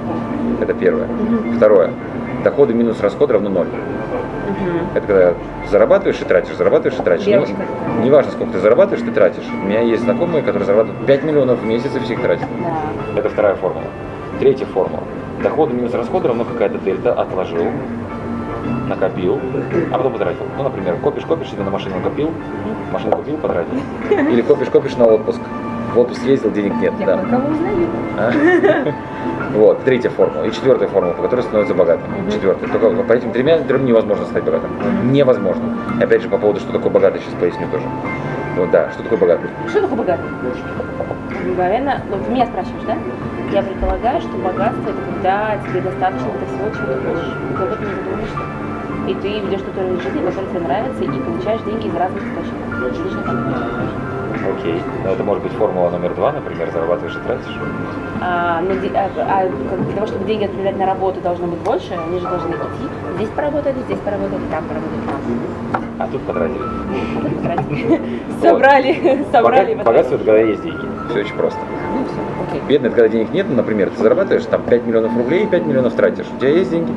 Это первое. Второе. Доходы минус расход равно ноль. Это когда зарабатываешь и тратишь, зарабатываешь и тратишь. Не, Девочка. не важно, сколько ты зарабатываешь, ты тратишь. У меня есть знакомые, которые зарабатывают 5 миллионов в месяц и всех тратят. Да. Это вторая формула. Третья формула. Доходы минус расходы равно какая-то дельта, отложил, накопил, а потом потратил. Ну, например, копишь, копишь, себе на машину копил, машину купил, потратил. Или копишь, копишь на отпуск. В отпуск ездил, денег нет. Я да. кое-кого узнаю. А? Вот, третья формула. И четвертая формула, по которой становится богатым. Четвертая. Только по этим тремя трем невозможно стать богатым. Невозможно. И опять же, по поводу, что такое богатый, сейчас поясню тоже. Вот, да, что такое богатый? Что такое богатый? Наверное, ну, ты меня спрашиваешь, да? Я предполагаю, что богатство это когда тебе достаточно для всего, чего ты хочешь. И ты об этом не задумываешься. И ты ведешь тот уровень жизни, который тебе нравится, и получаешь деньги из разных источников. Лично так. Окей. Но это может быть формула номер два, например, зарабатываешь и тратишь. А, де- а- а для того, чтобы деньги отправлять на работу, должно быть больше, они же должны идти. Здесь поработали, здесь поработали, там поработали, там. А тут потратили. А тут потратили. Собрали, собрали. Бога- Богатство это когда есть деньги. Все очень просто. Ну. Бедный это когда денег нет, ну, например, ты зарабатываешь там 5 миллионов рублей и 5 миллионов тратишь. У тебя есть деньги?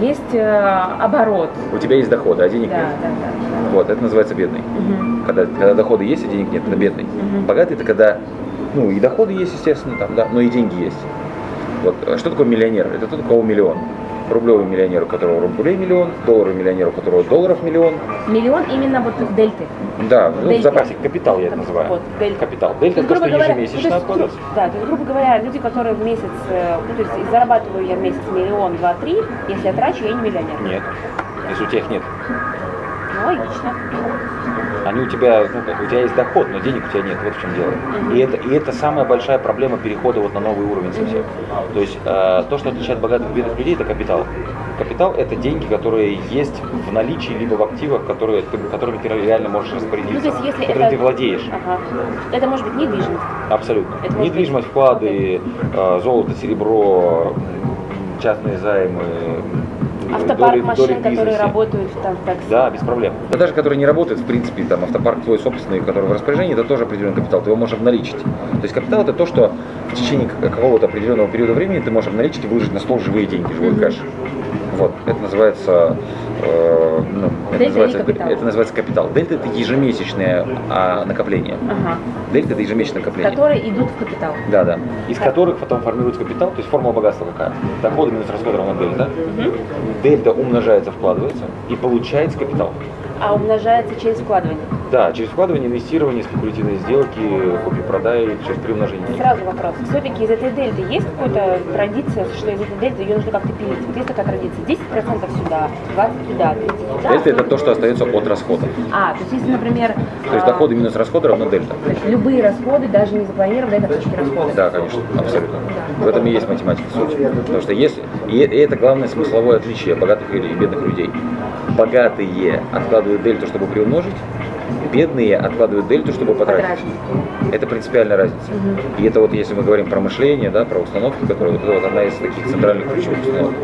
Есть э, оборот. У тебя есть доходы, а денег Да, нет. да, да. Вот, это называется бедный. Мгм. Когда, когда доходы есть, а денег нет, это бедный. Мгм. Богатый это когда, ну, и доходы есть, естественно, там, да, но и деньги есть. Вот, а что такое миллионер? Это тот, у кого миллион. Рублевый миллионер, у которого рублей миллион, долларовый миллионер, у которого долларов миллион. Миллион именно вот в дельты. Да, ну, в Дельта. запасе капитал я это называю. Вот, дельта. Капитал. Дельта То это то, есть, что говоря, ежемесячно то есть, откладывается. Да, то есть, грубо говоря, люди, которые в месяц, э, ну, то есть зарабатываю я в месяц миллион, два, три, если я трачу, я не миллионер. Нет. Если у тебя их нет. Логично. Они у тебя, ну, как, у тебя есть доход, но денег у тебя нет, вот в чем дело. Мгм. И, это, и это самая большая проблема перехода вот на новый уровень совсем. То есть э, то, что отличает богатых и бедных людей, это капитал. Капитал это деньги, которые есть в наличии, либо в активах, которые, ты- которыми ты реально можешь распорядиться, Ну, то есть, если которыми это- ты владеешь. Ага. Это может быть недвижимость. Абсолютно. Это Недвижимость, быть. вклады, э, золото, серебро, частные займы, Автопарк доли- машин, доли которые работают там в такси. Да, без проблем. Но даже которые не работают, в принципе, там автопарк твой собственный, который в распоряжении, это тоже определенный капитал, ты его можешь обналичить. То есть капитал это то, что в течение какого-то определенного периода времени ты можешь обналичить и выложить на стол живые деньги, живой Мгм. кэш. Вот, это называется, э, ну, это, называется капитал? это называется капитал. Дельта это ежемесячное а, накопление. Ага. Дельта это ежемесячное накопление. Которые идут в капитал. Да, да. Из Так. которых потом формируется капитал, то есть формула богатства какая? Доходы минус расходы равно дельта. Мгм. Дельта умножается, вкладывается и получается капитал. А умножается через вкладывание. Да, через вкладывание, инвестирование, спекулятивные сделки, купи-продай, через приумножение. Сразу вопрос. Все-таки из этой дельты есть какая-то традиция, что из этой дельты ее нужно как-то пилить? Вот есть такая традиция. 10% сюда, 20 туда, 30 туда. Дельта это то, что остается от расхода. А, то есть если, например... То есть а, доходы минус расходы равно дельта. то есть любые расходы, даже не запланированные, это все-таки расходы. Да, конечно, абсолютно. Да. В этом и есть математика суть. Потому что если, и, это главное смысловое отличие богатых и бедных людей. Богатые откладывают дельту, чтобы приумножить, бедные откладывают дельту, чтобы потратить. Потратить. Это принципиальная разница. Мгм. И это вот если мы говорим про мышление, да, про установки, которые вот это вот одна из таких центральных ключевых установок.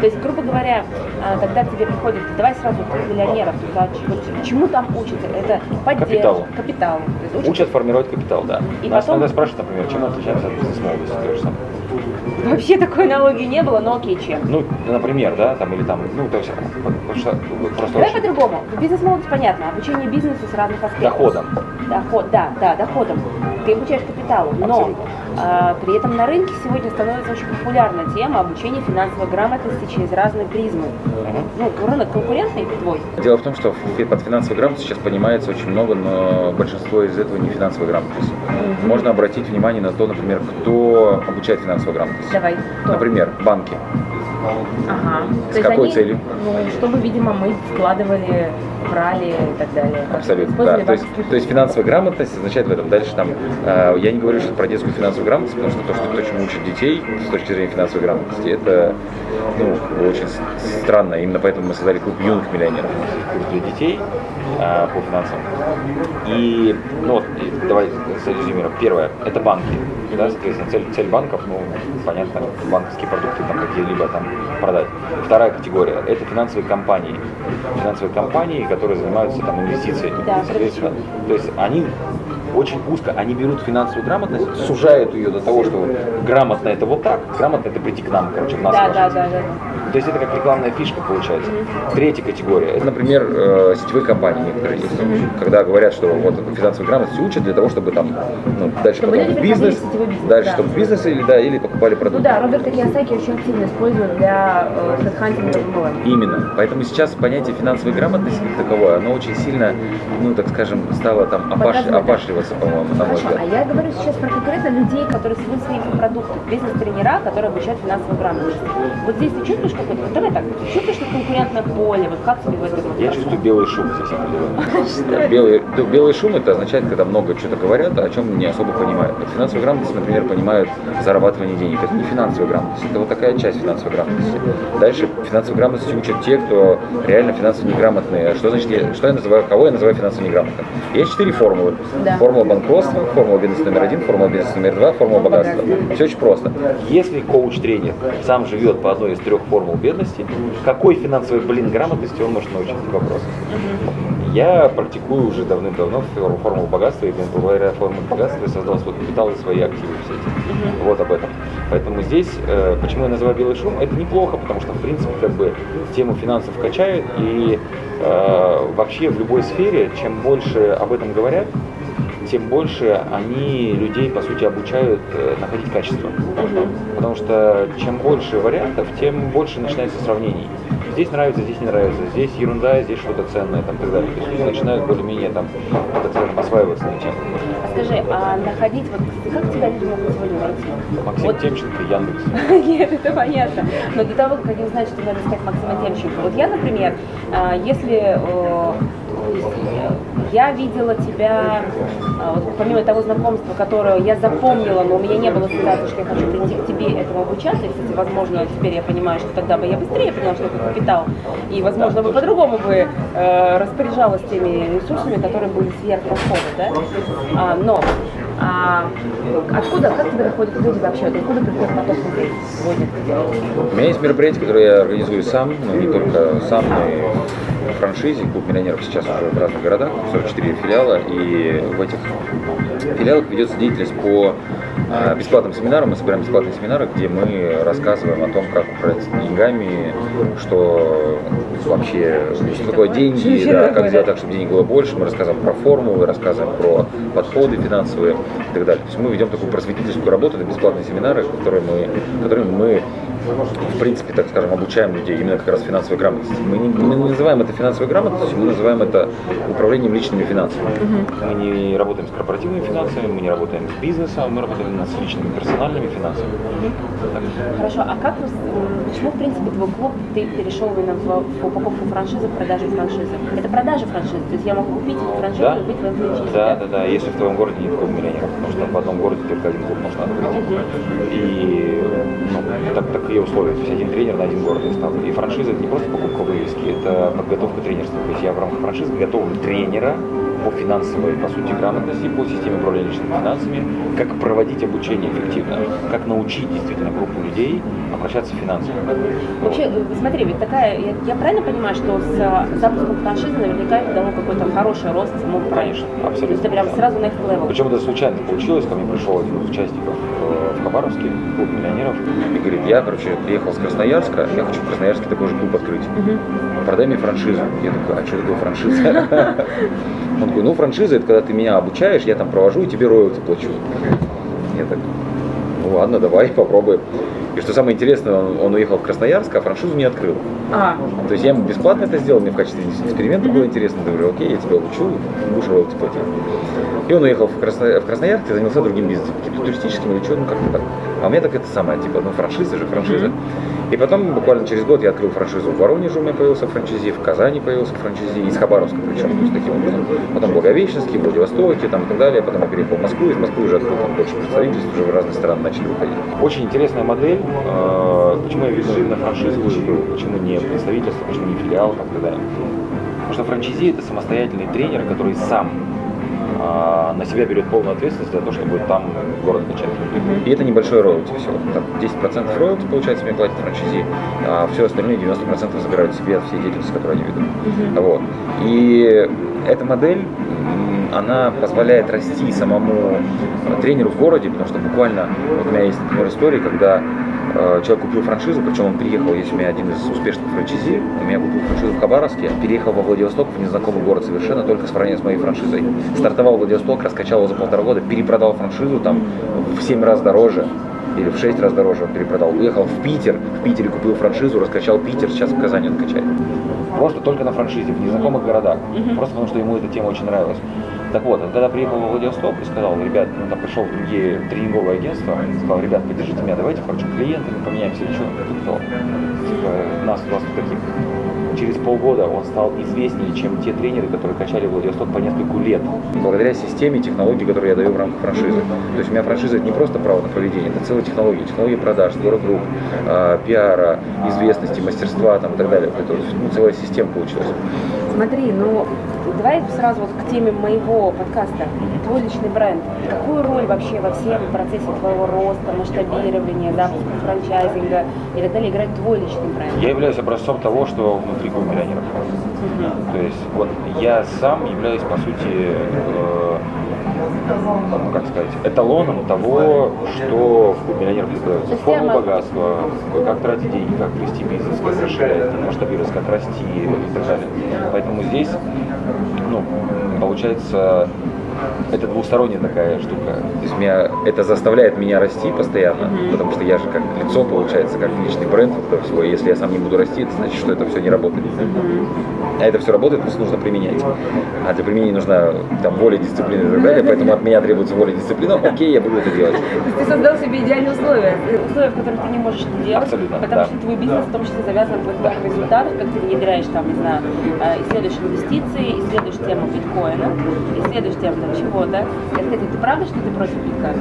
То есть, грубо говоря, а, когда к тебе приходит, давай сразу миллионеров, туда, чему там учатся? Это поддержка, Капиталу. капиталу. То есть учат- Учат формировать капитал, да. И Нас потом- иногда спрашивают, например, чем мы отличаемся от бизнес-молодости. Вообще такой аналогии не было, но окей, чем? Ну, например, да, там или там, ну, то есть, что просто Давай по-другому. Бизнес-молодость понятно, обучение бизнесу с разных аспектов. доходом. Доход, да, да, доходом. Ты обучаешь капиталу, но Абсолютно. А, при этом на рынке сегодня становится очень популярна тема обучения финансовой грамотности через разные призмы. Ну, рынок конкурентный твой. Дело в том, что под финансовой грамотностью сейчас понимается очень много, но большинство из этого не финансовая грамотность. Можно обратить внимание на то, например, кто обучает финансовой грамотности. Давай. Кто? Например, банки. Ага. С То какой они, целью? Ну, чтобы, видимо, мы вкладывали, брали и так далее. Абсолютно, да. То есть, то есть финансовая грамотность означает в этом. Дальше там, э, я не говорю что про детскую финансовую грамотность, потому что то, что то, чему учат детей с точки зрения финансовой грамотности, это ну, очень странно. Именно поэтому мы создали клуб юных миллионеров. Клуб для детей э, по финансам. И, ну вот, и давай резюмируем. Первое, это банки. Да, соответственно, цель, цель банков, ну, понятно, банковские продукты там какие-либо там продать. Вторая категория – это финансовые компании. Финансовые компании, которые занимаются там инвестициями. Да, Соответственно, то есть они очень узко, они берут финансовую грамотность, сужают ее до того, что грамотно это вот так, грамотно это прийти к нам, короче, в нас Да, да, да, да. То есть это как рекламная фишка получается. Третья категория. Это, например, э, сетевые компании некоторые есть. Когда говорят, что вот финансовую грамотность учат для того, чтобы там ну, дальше Чтобы потом в бизнес, бизнес, дальше да. чтобы в бизнес или да, или покупали Ну продукты. да, Роберт Кiyosaki очень активно использует для э, хедхантинга. Именно. Поэтому сейчас понятие финансовой грамотности как таковое, оно очень сильно, ну так скажем, стало там опаш- Показывает, да. опашливаться, по-моему, на мой Хорошо, взгляд. а я говорю сейчас про конкретно людей, которые создают свои продукты, бизнес-тренера, которые обучают финансовой грамотности. Вот здесь ты чувствуешь какой-то, вот давай так, ты чувствуешь что конкурентное поле, вот как тебе в этом? Я чувствую белый шум со всех делами. Белый, белый шум это означает, когда много что-то говорят, а о чем не особо понимают. Вот финансовую грамотность, например, понимают зарабатывание денег. Это не финансовая грамотность, это вот такая часть финансовой грамотности. Дальше финансовой грамотности учат те, кто реально финансово неграмотные. Что значит, я, что я называю, кого я называю финансово неграмотным? Есть четыре формулы. Да. Формула банкротства, формула бизнеса номер один, формула бизнеса номер два, формула богатства. Все очень просто. Если коуч-тренер сам живет по одной из трех формул бедности, какой финансовой, блин, грамотности он может научиться? Вопрос. Я практикую уже давным-давно форму- формулу богатства, и благодаря формуле богатства я создал свой капитал и свои активы в сети. Вот об этом. Поэтому здесь, э, почему я называю белый шум, это неплохо, потому что, в принципе, как бы тему финансов качают, и э, вообще в любой сфере, чем больше об этом говорят, тем больше они людей, по сути, обучают э, находить качество. Потому что чем больше вариантов, тем больше начинается сравнений. Здесь нравится, здесь не нравится, здесь ерунда, здесь что-то ценное, там, и так далее. То есть люди начинают более-менее там, так скажем, осваиваться на тему. Скажи, а находить, вот как тебя люди могут сегодня найти? Максим Вот- Темченко, Яндекс. Нет, это понятно. Но до того, как они узнают, что надо искать Максима Темченко. Вот я, например, а, если э, я видела тебя, а, вот помимо того знакомства, которое я запомнила, но у меня не было ситуации, что я хочу прийти к тебе этому обучаться, кстати, возможно, теперь я понимаю, что тогда бы я быстрее поняла, что это капитал, и, возможно, бы по-другому бы э, распоряжалась теми ресурсами, которые были сверх расхода, да? А, но а, откуда, как тебе находят люди вообще, откуда приходит поток людей? У меня есть мероприятие, которое я организую сам, но не только сам, но и франшизе. Клуб миллионеров сейчас уже в разных городах, 44 филиала, и в этих филиалах ведется деятельность по а, бесплатным семинарам. Мы собираем бесплатные семинары, где мы рассказываем о том, как управлять деньгами, что вообще, что такое деньги, да, как сделать так, чтобы денег было больше. Мы рассказываем про формулы, рассказываем про подходы финансовые и так далее. То есть мы ведем такую просветительскую работу, это бесплатные семинары, которые мы, которыми мы в принципе, так скажем, обучаем людей именно как раз финансовой грамотности. Мы не, мы не называем это финансовой грамотностью, мы называем это управлением личными финансами. Мы не работаем с корпоративными финансами, мы не работаем с бизнесом, мы работаем с личными персональными финансами. Так. Хорошо, а как м, почему, в принципе, твой клуб, ты перешел именно в, в упаковку франшизы, в продажу франшизы? Это продажа франшизы, то есть я могу купить эту франшизу Да. и быть в этом франшизе, Да, да, да. Если в твоем городе нет клуба миллионеров, потому что в одном городе только один клуб можно открыть. И ну, так, такие условия. То есть один тренер на один город я стал. И франшиза это не просто покупка вывески, это подготовка тренерства. То есть я в рамках франшизы готовлю тренера по финансовой, по сути, грамотности, по системе управления личными финансами, как проводить обучение эффективно, как научить действительно группу людей обращаться в финансы. Вообще, э, смотри, ведь такая, я, я правильно понимаю, что с э, запуском франшизы наверняка это дало какой-то хороший рост самому? Конечно, То абсолютно. есть это прям сразу next level. Причем это случайно получилось, ко мне пришел один из участников э, в Хабаровске, клуб миллионеров, и говорит, я, короче, приехал с Красноярска, я хочу в Красноярске такой же клуб открыть. Продай мне франшизу. Я такой, а что такое франшиза? Он такой, ну франшиза это когда ты меня обучаешь, я там провожу и тебе роялти плачу. Я так, ну ладно, давай попробуем. И что самое интересное, он, он уехал в Красноярск, а франшизу не открыл. А, То есть я ему бесплатно это сделал, мне в качестве эксперимента было интересно. Я говорю, окей, я тебя учу, будешь роялти платить. И он уехал в, Красно... в Красноярск и занялся другим бизнесом, каким-то туристическим или что, ну как-то так. А у меня так это самое, типа, ну франшиза же, франшиза. И потом, буквально через год, я открыл франшизу в Воронеже, у меня появился франчайзи, в Казани появился франчайзи, из Хабаровска причем, то есть таким образом. Потом в Владивостоке там, и так далее. Потом я переехал в Москву, из Москвы уже открыл там больше представительств, уже в разные страны начали выходить. Очень интересная модель. э, Почему я вижу именно франшизу почему не представительство, почему не филиал, и так далее. Потому что франчайзи это самостоятельный тренер, который сам а, на себя берет полную ответственность за то, чтобы там город качать. И это небольшой роялти всего. Там 10% роялти, получается, мне платят франчайзи, а все остальные 90% забирают себе от всей деятельности, которую они ведут. Вот. И эта модель, она позволяет расти самому тренеру в городе, потому что буквально, вот у меня есть, например, история, когда э, человек купил франшизу, причем он приехал, есть у меня один из успешных франчайзи, у меня купил франшизу в Хабаровске, переехал во Владивосток, в незнакомый город совершенно, только с, фран- с моей франшизой. Стартовал Владивосток, раскачал его за полтора года, перепродал франшизу там в 7 раз дороже, или в 6 раз дороже он перепродал. Уехал в Питер, в Питере купил франшизу, раскачал Питер, сейчас в Казани он качает. Просто только на франшизе, в незнакомых городах. Просто потому, что ему эта тема очень нравилась. Так вот, он когда приехал во Владивосток и сказал, ребят, ну там пришел в другие тренинговые агентства, сказал, ребят, поддержите меня, давайте, короче, клиентами поменяемся, или что, кто? Типа, нас у вас тут таких. Через полгода он стал известнее, чем те тренеры, которые качали Владивосток по нескольку лет. Благодаря системе технологий, которые я даю в рамках франшизы. То есть у меня франшиза это не просто право на проведение, это целая технология. Технология продаж, сбора групп, э, пиара, известности, мастерства там, и так далее. Это ну, целая система получилась. Смотри, ну давай сразу вот к теме моего подкаста. Твой личный бренд. Какую роль вообще во всем процессе твоего роста, масштабирования, запуска франчайзинга и так далее играет твой личный бренд? Я являюсь образцом того, что внутри клуба миллионеров. То есть вот я сам являюсь, по сути, э, ну, как сказать, эталоном того, что в преподается. есть Форму богатства, как тратить деньги, как вести бизнес, как расширять, как масштабироваться, как расти и так далее. Поэтому здесь, ну, получается, это двусторонняя такая штука. То есть меня, это заставляет меня расти постоянно, потому что я же как лицо, получается, как личный бренд вот этого всего. И если я сам не буду расти, это значит, что это все не работает. А это все работает, просто нужно применять. А для применения нужна там воля, дисциплина и так далее, поэтому от меня требуется воля, дисциплина. Окей, я буду это делать. То есть ты создал себе идеальные условия, условия, в которых ты не можешь это делать, Абсолютно, потому да. что твой бизнес в том числе завязан на твоих результатах, как ты внедряешь там, не знаю, э, исследуешь инвестиции, исследуешь тему биткоина, исследуешь тему там чего-то. Я хотела, ты правда, что ты против битка?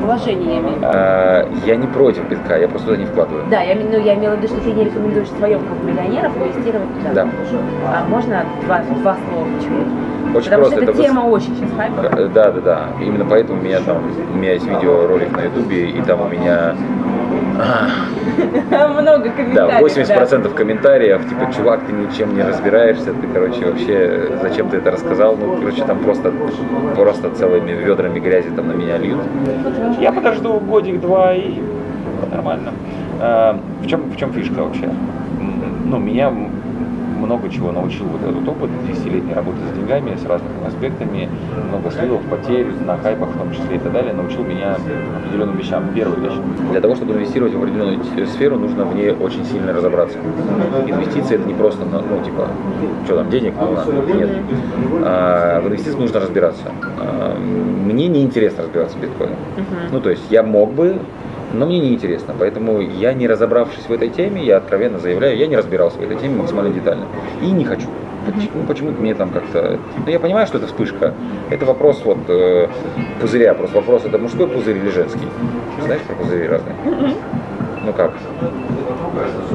Вложения я имею в виду. А, Я не против битка, я просто туда не вкладываю. Да, я, ну, я имела в виду, что ты не рекомендуешь в своем клубе миллионеров инвестировать туда. Да. А можно два, два слова почему? Очень Потому просто. что эта это тема очень сейчас хайповая. Э, Да, да, да. Именно поэтому у меня там, у меня есть видеоролик на ютубе, и там у меня Много да, комментариев. 80% комментариев, типа, чувак, ты ничем не разбираешься, ты, короче, вообще, зачем ты это рассказал? Ну, короче, там просто, просто целыми ведрами грязи там на меня льют. Я подожду годик-два и нормально. А, В чем, в чем фишка вообще? Ну, меня много чего научил вот этот опыт 10-летней работы с деньгами, с разными аспектами, много сливов, потерь, на хайпах в том числе и так далее, научил меня определенным вещам. Первая вещь. Для того, чтобы инвестировать в определенную сферу, нужно в ней очень сильно разобраться. Инвестиции это не просто, ну, ну, типа, что там, денег, ну, ладно, нет. А, в инвестициях нужно разбираться. А, мне неинтересно разбираться в биткоине. Ну, то есть я мог бы, но мне неинтересно. Поэтому я, не разобравшись в этой теме, я откровенно заявляю, я не разбирался в этой теме максимально детально. И не хочу. Почему, почему-то мне там как-то... Ну, я понимаю, что это вспышка. Это вопрос вот э, пузыря. Просто вопрос, это мужской пузырь или женский? Знаешь про пузыри разные? Ну как?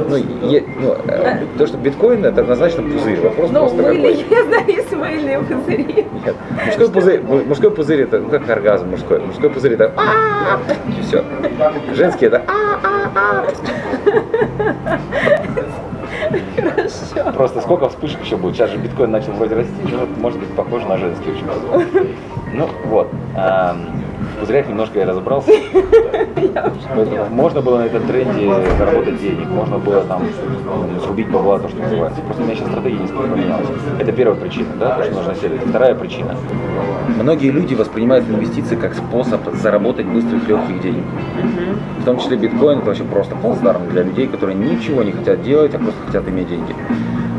Ну, е- ну, э, то, что биткоин это однозначно пузырь. Вопрос Ну, просто мыльные, какой. я знаю, мыльные пузыри. Нет. Мужской пузырь, му- мужской пузырь это ну, как оргазм мужской. Мужской пузырь это а и все. Женский это а Хорошо. Просто сколько вспышек еще будет? Сейчас же биткоин начал вроде расти, может быть похоже на женский очень. Ну вот. ам, В немножко я разобрался. Можно было на этом тренде заработать денег, можно было там срубить бабла, то, что называется. Просто у меня сейчас стратегия несколько поменялась. Это первая причина, да, то, что нужно селить. Вторая причина. Многие люди воспринимают инвестиции как способ заработать быстрых легких денег. В том числе биткоин это вообще просто плацдарм для людей, которые ничего не хотят делать, а просто хотят иметь деньги.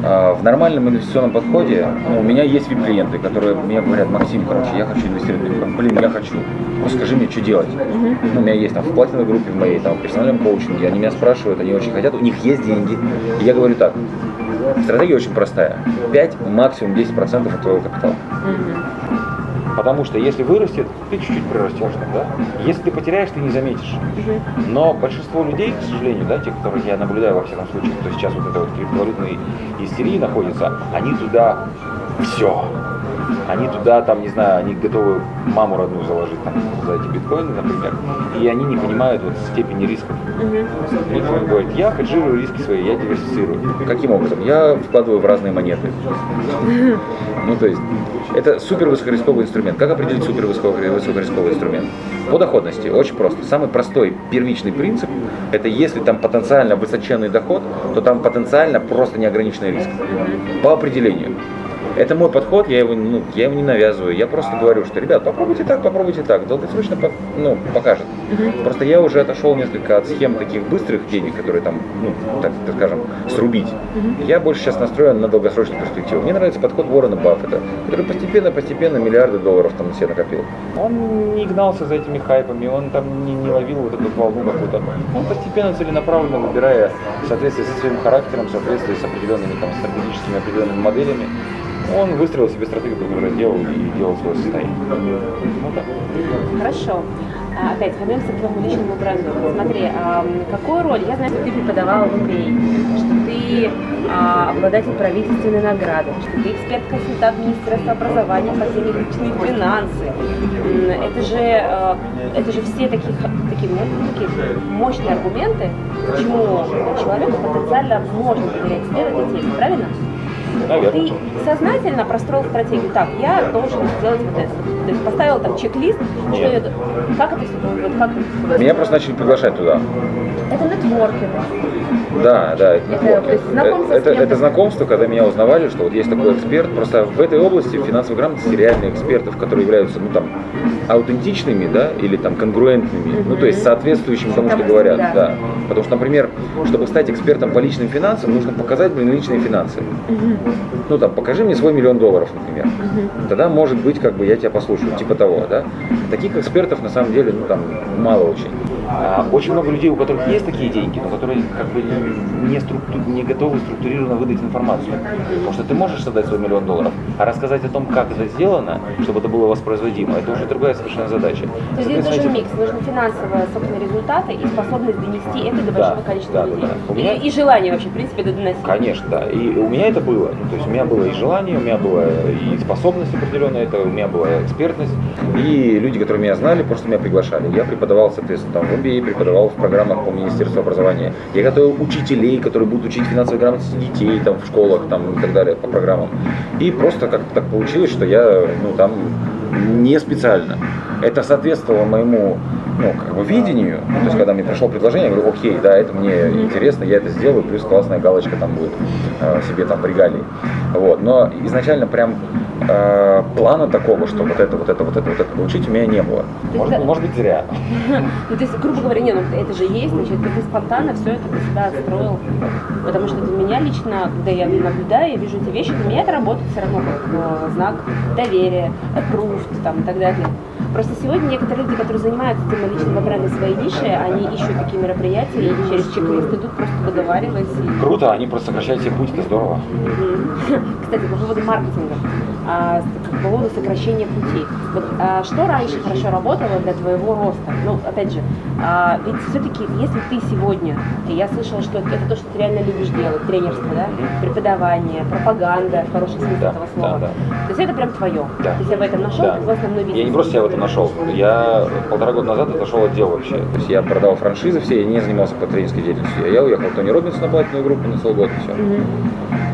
А, в нормальном инвестиционном подходе ну, у меня есть вип-клиенты, которые мне говорят, Максим, короче, я хочу инвестировать в биткоин. Блин, я хочу. Просто скажи мне, что делать. Ну, у меня есть там в платиновой группе в моей, там в персональном коучинге, они меня спрашивают, они очень хотят, у них есть деньги. И я говорю так, стратегия очень простая. 5, максимум 10% от твоего капитала. Потому что если вырастет, ты чуть-чуть прирастешь да? Если ты потеряешь, ты не заметишь. Но большинство людей, к сожалению, да, те, которых я наблюдаю во всяком случае, кто сейчас вот это вот криптовалютной истерии находится, они туда все. Они туда, там, не знаю, они готовы маму родную заложить там, за эти биткоины, например, и они не понимают вот степени рисков. Никто говорит, я хеджирую риски свои, я диверсифицирую. Каким образом? Я вкладываю в разные монеты. Ну, то есть, это супер высокорисковый инструмент. Как определить супер высокорисковый инструмент? По доходности. Очень просто. Самый простой первичный принцип – это если там потенциально высоченный доход, то там потенциально просто неограниченный риск. По определению. Это мой подход, я его, ну, я его не навязываю. Я просто говорю, что, ребят, попробуйте так, попробуйте так. Долгосрочно ну, покажет. Просто я уже отошел несколько от схем таких быстрых денег, которые там, ну, так, так скажем, срубить. Я больше сейчас настроен на долгосрочную перспективу. Мне нравится подход Уоррена Баффета, который постепенно-постепенно миллиарды долларов там себе накопил. Он не гнался за этими хайпами, он там не, не ловил вот эту волну какую-то. Он постепенно, целенаправленно выбирая в соответствии со своим характером, в соответствии с определенными там стратегическими определенными моделями, он выстроил себе стратегию, которую делал и делал свое состояние. Ну так. Хорошо. А, опять вернемся к твоему личному бренду. Смотри, а, какую роль, я знаю, что ты преподавала в MBA, что ты а, обладатель правительственной награды, что ты эксперт-консультант Министерства образования по теме личные финансы. Это же, это же все такие, такие, такие мощные аргументы, почему человеку потенциально можно доверять сферы этой теме, правильно? Наверное. Ты сознательно простроил стратегию, так, я должен сделать вот это. То есть поставил там чек-лист, что я, как это вот, как Меня просто начали приглашать туда. Это нетворкинг. Да, да, это, это, знакомство, это, это знакомство, когда меня узнавали, что вот есть такой эксперт. Просто в этой области финансовой грамотности реальные экспертов, которые являются, ну там, аутентичными, да, или там конгруентными, mm-hmm. ну то есть соответствующими тому, что говорят, да. да. Потому что, например, чтобы стать экспертом по личным финансам, нужно показать, блин, личные финансы. Mm-hmm. Ну там, покажи мне свой миллион долларов, например. Mm-hmm. Тогда, может быть, как бы я тебя послушаю, типа того, да. Таких экспертов на самом деле, ну там, мало очень. А, очень много людей, у которых есть такие деньги, но которые как бы не, структу, не готовы структурированно выдать информацию. Потому что ты можешь создать свой миллион долларов, а рассказать о том, как это сделано, чтобы это было воспроизводимо, это уже другая совершенно задача. То есть здесь должен микс, нужны финансовые собственные результаты и способность донести это до большого да, количества да, людей. Да, да. У меня... и, и желание вообще, в принципе, это доносить. Конечно, да. И у меня это было. Ну, то есть у меня было и желание, у меня была и способность определенная, это у меня была экспертность. И люди, которые меня знали, просто меня приглашали. Я преподавал, соответственно, там в MBA, преподавал в программах по Министерству образования. Я готовил учителей, которые будут учить финансовой грамотности детей там, в школах там, и так далее по программам. И просто как-то так получилось, что я ну, там не специально. Это соответствовало моему ну, как бы видению. То есть, когда мне пришло предложение, я говорю, окей, да, это мне интересно, я это сделаю, плюс классная галочка там будет э, себе там в регалии. Вот. Но изначально прям э, плана такого, что вот это, вот это, вот это, вот это получить у меня не было. Может, это... может быть, зря. Ну, то есть, грубо говоря, не, ну это же есть, значит, ты спонтанно все это для себя отстроил. Потому что для меня лично, когда я наблюдаю, я вижу эти вещи, для меня это работает все равно как э, знак доверия, approved там, и так далее. Просто сегодня некоторые люди, которые занимаются темой личного бренда своей ниши, они ищут такие мероприятия и через чек-лист идут, просто договариваясь. Круто, они просто сокращают себе путь, это здорово. Кстати, по поводу маркетинга, а, по поводу сокращения пути. Вот а, что раньше хорошо работало для твоего роста? Ну, опять же, а, ведь все-таки, если ты сегодня, я слышала, что это то, что ты реально любишь делать, тренерство, да, преподавание, пропаганда, в хорошем смысле да, этого слова. Да, да. То есть это прям твое. Да. Ты себя в этом нашел, да. твой основной бизнес. Я не просто себя в этом нашел. Я полтора года назад отошел от дела вообще. То есть я продал франшизы все, я не занимался по тренерской деятельностью. Я уехал в Тони Робинс на платную группу на целый год и все. Mm-hmm.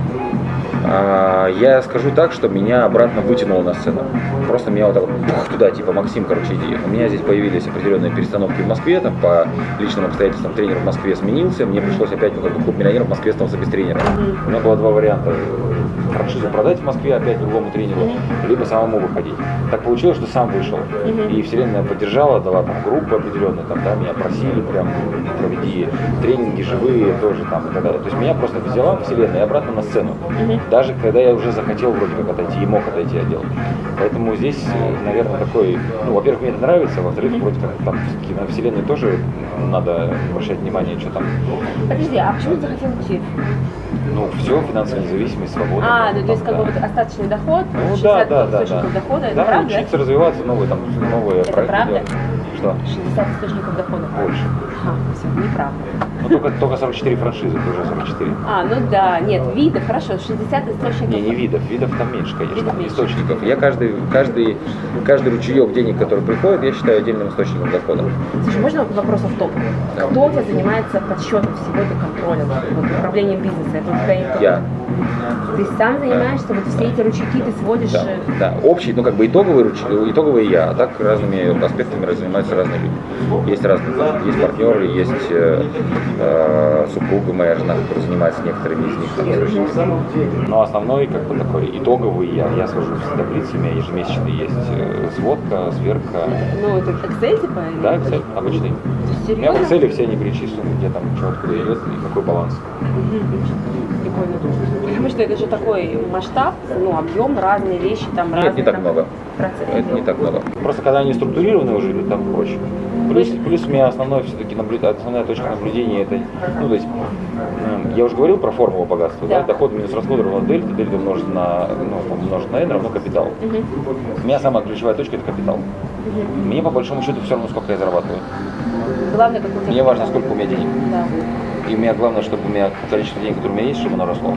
А, я скажу так, что меня обратно вытянуло на сцену. Просто меня вот так вот туда, типа, Максим, короче, иди. У меня здесь появились определенные перестановки в Москве, там, по личным обстоятельствам тренер в Москве сменился, мне пришлось опять вот этот клуб миллионеров в Москве остался без тренера. У меня было два варианта франшизу продать в Москве опять другому тренеру, либо самому выходить. Так получилось, что сам вышел. И Вселенная поддержала, дала там группы определенные, там, да, меня просили прям проведи тренинги живые тоже там и так далее. То есть меня просто взяла Вселенная и обратно на сцену. Даже когда я уже захотел вроде как отойти и мог отойти от дела. Поэтому здесь, наверное, такой, ну, во-первых, мне это нравится, во-вторых, вроде как там все-таки на Вселенной тоже надо обращать внимание, что там, Подожди, а почему ты захотел уйти? ну, все, финансовая независимость, свобода. А, ну то есть как бы вот остаточный доход, Ну 60 да, да, да, да. дохода, это да, правда? учиться развиваться, новые там, новые Это проекты правда? делать. Что? 60 источников дохода. Больше. Ага, все, неправда. Ну только, только 44 франшизы, это уже 44. А, ну да, нет, видов, хорошо, 60 источников. Не, не видов, видов там меньше, конечно, Видов меньше. источников. Я каждый, каждый, каждый ручеек денег, который приходит, я считаю отдельным источником дохода. Слушай, можно вопрос в топ? Да. Кто у тебя занимается подсчетом всего это контролем, вот, управлением бизнеса? Это у тебя никто? Ты сам занимаешься, вот все эти ручейки ты сводишь. Да, э, да. Общий, ну как бы итоговый, руч- итоговый я, а так разными аспектами занимаются разные люди. Есть разные, есть партнеры, есть э, э, супруга моя жена, которая занимается некоторыми из них. там. Но основной как бы такой итоговый я, я свожу с таблицами, ежемесячно есть э, сводка, сверка. Ну, это Excel типа? Да, Excel обычный. У меня в? Excel все они перечислены, где там что откуда идет и какой баланс. Прикольно. Потому что это же такой масштаб, ну, объем, разные вещи, там Нет, разные не так там, много. процессы. Это не так много. Просто когда они структурированы уже, идут, там проще. Плюс, плюс у меня основной все-таки наблюд- основная точка наблюдения это, ну то есть, я уже говорил про формулу богатства, да, Да. доход минус расход равно дельта, дельта умножить на, ну, умножить на n равно капитал. Мгм. У меня самая ключевая точка это капитал. Мгм. Мне по большому счету все равно, сколько я зарабатываю. Главное, как у тебя. Мне важно, сколько у меня денег. Да. И у меня главное, чтобы у меня количество денег, которое у меня есть, чтобы оно росло.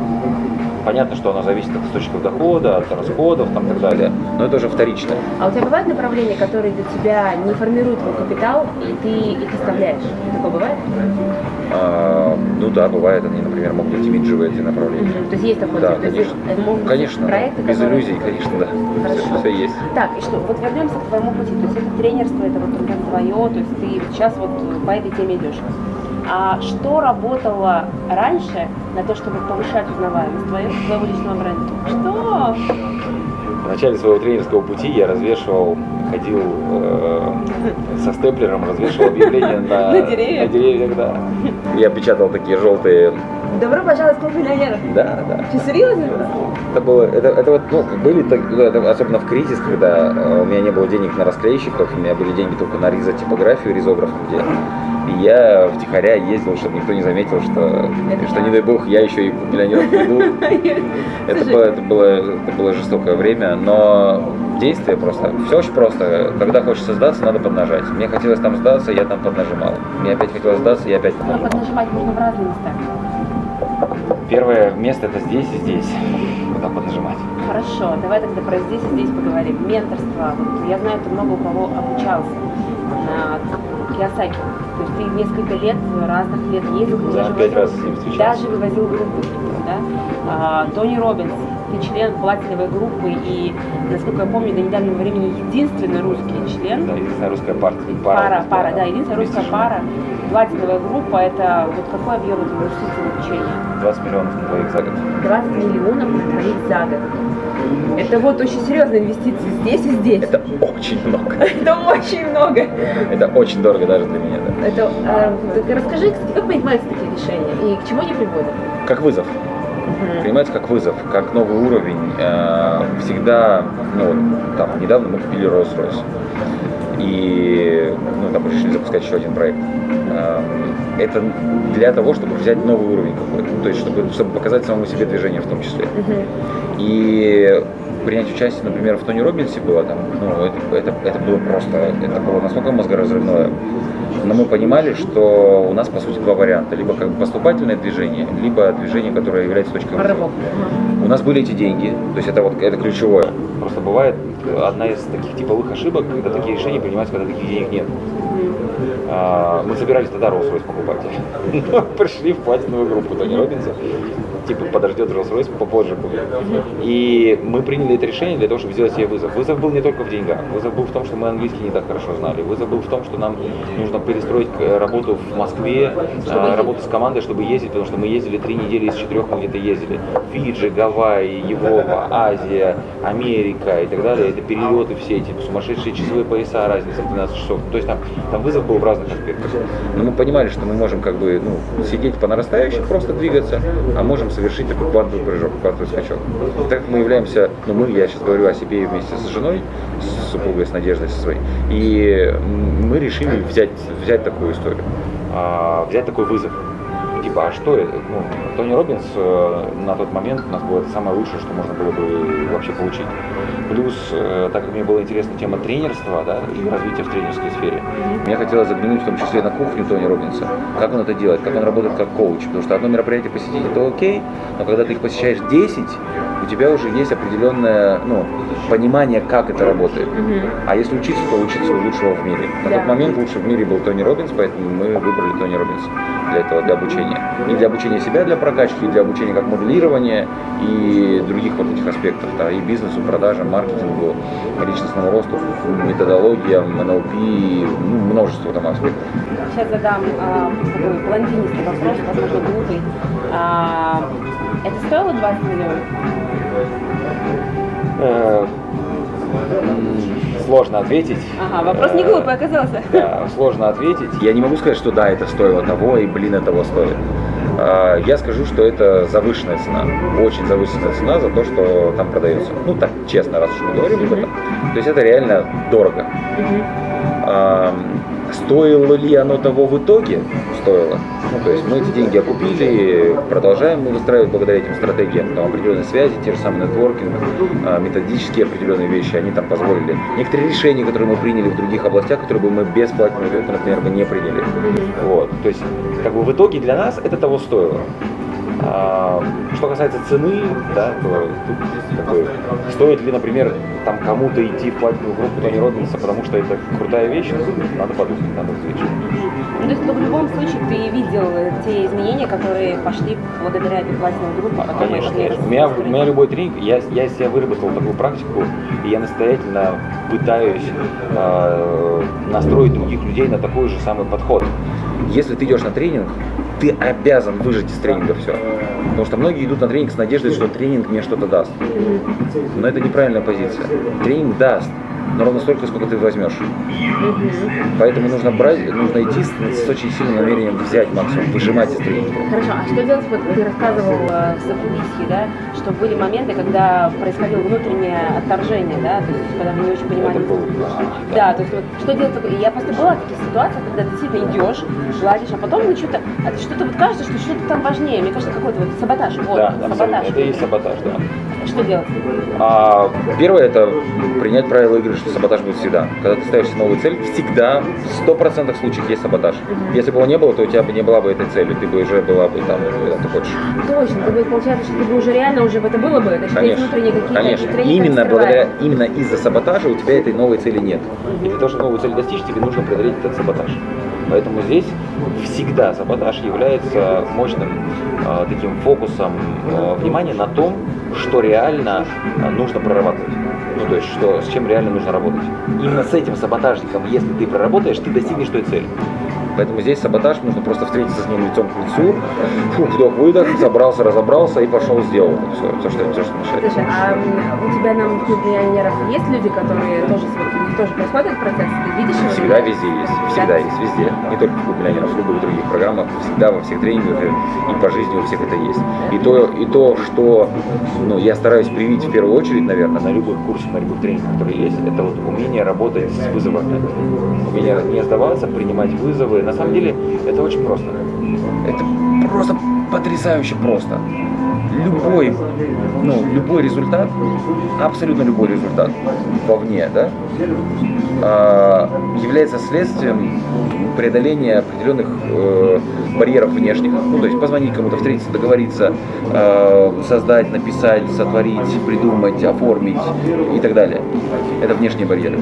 Понятно, что оно зависит от источников дохода, от расходов там, и так далее, но это уже вторично. А у тебя бывают направления, которые для тебя не формируют твой капитал, и ты их оставляешь? Такое бывает? А, ну да, бывает, они, например, могут быть имиджевые эти направления. Мгм. То есть есть такое? Да, есть конечно. это могут Конечно, проекты, без которые- иллюзий, конечно, да. Хорошо. Все, все есть. Так, и что, вот вернемся к твоему пути. То есть это тренерство, это вот только твое, то есть ты сейчас вот по этой теме идешь. А что работало раньше на то, чтобы повышать узнаваемость твоего, личного бренда? Что? В начале своего тренерского пути я развешивал, ходил э, со степлером, развешивал объявления на, На деревьях? на деревьях, да. Я печатал такие желтые, Добро пожаловать в клуб миллионеров. да, да. Ты серьезно? Это было, это, это вот, ну, были, так- ну, это особенно в кризис, когда э, у меня не было денег на расклейщиков, у меня были деньги только на ризотипографию, ризограф, где и я втихаря ездил, чтобы никто не заметил, что, что не дай бог, я еще и в миллионеров приду. Это было, это, было, это было жестокое время, но действие просто, все очень просто. Когда хочется сдаться, надо поднажать. Мне хотелось там сдаться, я там поднажимал. Мне опять хотелось сдаться, я опять Но поднажимал. поднажимать можно в разные места. Первое место это здесь и здесь. Куда поднажимать. Хорошо, давай тогда про здесь и здесь поговорим. Менторство. Вот я знаю, ты много у кого обучался на Киосаки. То есть ты несколько лет, разных лет ездил, Да, даже пять вывозил- раз с ним встречался. Даже вывозил группы, да? А, Тони Робинс, ты член платиновой группы и, насколько я помню, до недавнего времени единственный русский член. Да, единственная русская партия. Пара, пара, да, единственная русская пара. Платиновая группа, это вот какой объем это инвестиций в обучение? 20 миллионов на двоих за год. 20 миллионов на троих за год. Это вот очень серьезные инвестиции здесь и здесь. Это очень много. Это очень много. Это очень дорого даже для меня. Да. Это, э, так расскажи, кстати, как принимаются такие решения и к чему они приводят? Как вызов. Принимается как вызов, как новый уровень. Э, Всегда, ну, вот, там, недавно мы купили Rolls-Royce. И, ну, там решили запускать еще один проект. Э, Это для того, чтобы взять новый уровень какой-то. То есть, чтобы, чтобы показать самому себе движение в том числе. И принять участие, например, в Тони Робинсе было там, ну, это, это, это было просто, это было настолько мозгоразрывное. Но мы понимали, что у нас, по сути, два варианта. Либо как бы поступательное движение, либо движение, которое является точкой вызова. У нас были эти деньги, то есть это вот это ключевое. Просто бывает одна из таких типовых ошибок, когда такие решения принимаются, когда таких денег нет. А, Мы собирались тогда Rolls-Royce покупать. Пришли в платиновую группу Тони Робинса. Типа подождет Rolls-Royce, попозже купит. И мы приняли это решение для того, чтобы сделать себе вызов. Вызов был не только в деньгах, вызов был в том, что мы английский не так хорошо знали, вызов был в том, что нам нужно перестроить работу в Москве, чтобы работу с командой, чтобы ездить, потому что мы ездили три недели из четырех, мы где-то ездили. Фиджи, Гавайи, Европа, Азия, Америка и так далее. Это перелеты все эти сумасшедшие часовые пояса, разница в 12 часов. То есть там, там вызов был в разных аспектах. Но мы понимали, что мы можем как бы ну, сидеть по нарастающей, просто двигаться, а можем совершить такой квантовый прыжок, квантовый скачок. Так мы являемся, ну мы, я сейчас говорю о себе вместе с женой, с супругой, с Надеждой со своей, и мы решили взять, взять такую историю, а, взять такой вызов типа, а что это? Ну, Тони Робинс э, на тот момент у нас было самое лучшее, что можно было бы вообще получить. Плюс, э, так как мне была интересна тема тренерства да, и развития в тренерской сфере, мне хотелось заглянуть в том числе на кухню Тони Робинса, как он это делает, как он работает как коуч. Потому что одно мероприятие посетить это окей, но когда ты их посещаешь 10, у тебя уже есть определенное ну, понимание, как это работает. Mm-hmm. А если учиться, то учиться у лучшего в мире. На yeah. тот момент лучший в мире был Тони Робинс, поэтому мы выбрали Тони Робинса для этого, для обучения. И для обучения себя, для прокачки, и для обучения как моделирования и других вот этих аспектов, да, и бизнесу, продажам, маркетингу, личностному росту, методологиям, НЛП, ну, множество там аспектов. Сейчас задам а, такой блондинистый вопрос, возможно, глупый. А, это стоило 20 миллионов? Э, сложно ответить. Ага, вопрос не глупый оказался. Да, сложно ответить. Я не могу сказать, что да, это стоило того, и блин, этого стоит. А, я скажу, что это завышенная цена, очень завышенная цена за то, что там продается. Ну так, честно, раз уж мы говорим об этом. То есть это реально дорого. Стоило ли оно того в итоге? Стоило. Ну, то есть мы эти деньги окупили, продолжаем мы выстраивать благодаря этим стратегиям, там определенные связи, те же самые нетворкинг, а, методические определенные вещи, они там позволили. Некоторые решения, которые мы приняли в других областях, которые бы мы без платного например, бы не приняли. Вот. То есть, как бы в итоге для нас это того стоило. А, что касается цены, да, то тут бы, стоит ли, например, там кому-то идти в платиновую группу Тони Робинса, потому что это крутая вещь, надо подумать, надо взвешивать. Ну, то есть в любом случае ты видел те изменения, которые пошли благодаря этой платиновой группе? А, конечно, конечно. У меня, у меня любой тренинг, я, я себя выработал такую практику, и я настоятельно пытаюсь э, настроить других людей на такой же самый подход. Если ты идешь на тренинг, ты обязан выжить из тренинга все. Потому что многие идут на тренинг с надеждой, что тренинг мне что-то даст. Но это неправильная позиция. Тренинг даст, но ровно столько, сколько ты возьмешь. Поэтому нужно брать, нужно идти с, с очень сильным намерением взять максимум, выжимать из тренинга. Хорошо, а что делать, вот ты рассказывал э, в закулисье, да, что были моменты, когда происходило внутреннее отторжение, да, то есть когда вы не очень понимали. Это было, да. да, то есть вот что делать, я просто была в таких ситуациях, когда ты действительно идешь, гладишь, а потом ну, что-то, а что-то вот кажется, что что-то там важнее, мне кажется, какой-то вот саботаж, вот, да, саботаж. Это и есть саботаж, да. Что делать? А, первое это принять правила игры, что саботаж будет всегда. Когда ты ставишь новую цель, всегда, в сто процентах случаев есть саботаж. Mm-hmm. Если бы его не было, то у тебя бы не была бы этой цели, ты бы уже была бы там, куда ты хочешь. Точно, ты бы, получается, что ты бы уже реально уже в это было бы, значит, конечно, внутренние какие-то Конечно, именно благодаря, именно из-за саботажа у тебя этой новой цели нет. И для того, чтобы новую цель достичь, тебе нужно преодолеть этот саботаж. Поэтому здесь всегда саботаж является мощным э, таким фокусом э, внимания на том, что реально э, нужно прорабатывать. Ну, то есть, что, с чем реально нужно работать. Именно с этим саботажником, если ты проработаешь, ты достигнешь той цели. Поэтому здесь саботаж, нужно просто встретиться с ним лицом к лицу, вдох-выдох, забрался, разобрался и пошел, сделал все, все, что, все, что мешает. Слушай, а у тебя на миллионеров есть люди, которые тоже, тоже происходит процесс? Ты видишь его? Всегда везде есть, всегда да? есть, везде. Не только в миллионеров, в любых других программах, всегда во всех тренингах и по жизни у всех это есть. И то, и то что ну, я стараюсь привить в первую очередь, наверное, на любых курсах, на любых тренингах, которые есть, это вот умение работать с вызовами. Умение не сдаваться, принимать вызовы, на самом деле это очень просто. Это просто потрясающе просто. Любой, ну, любой результат, абсолютно любой результат вовне, да, является следствием преодоления определенных э, барьеров внешних. Ну, то есть позвонить кому-то, встретиться, договориться, э, создать, написать, сотворить, придумать, оформить и так далее. Это внешние барьеры.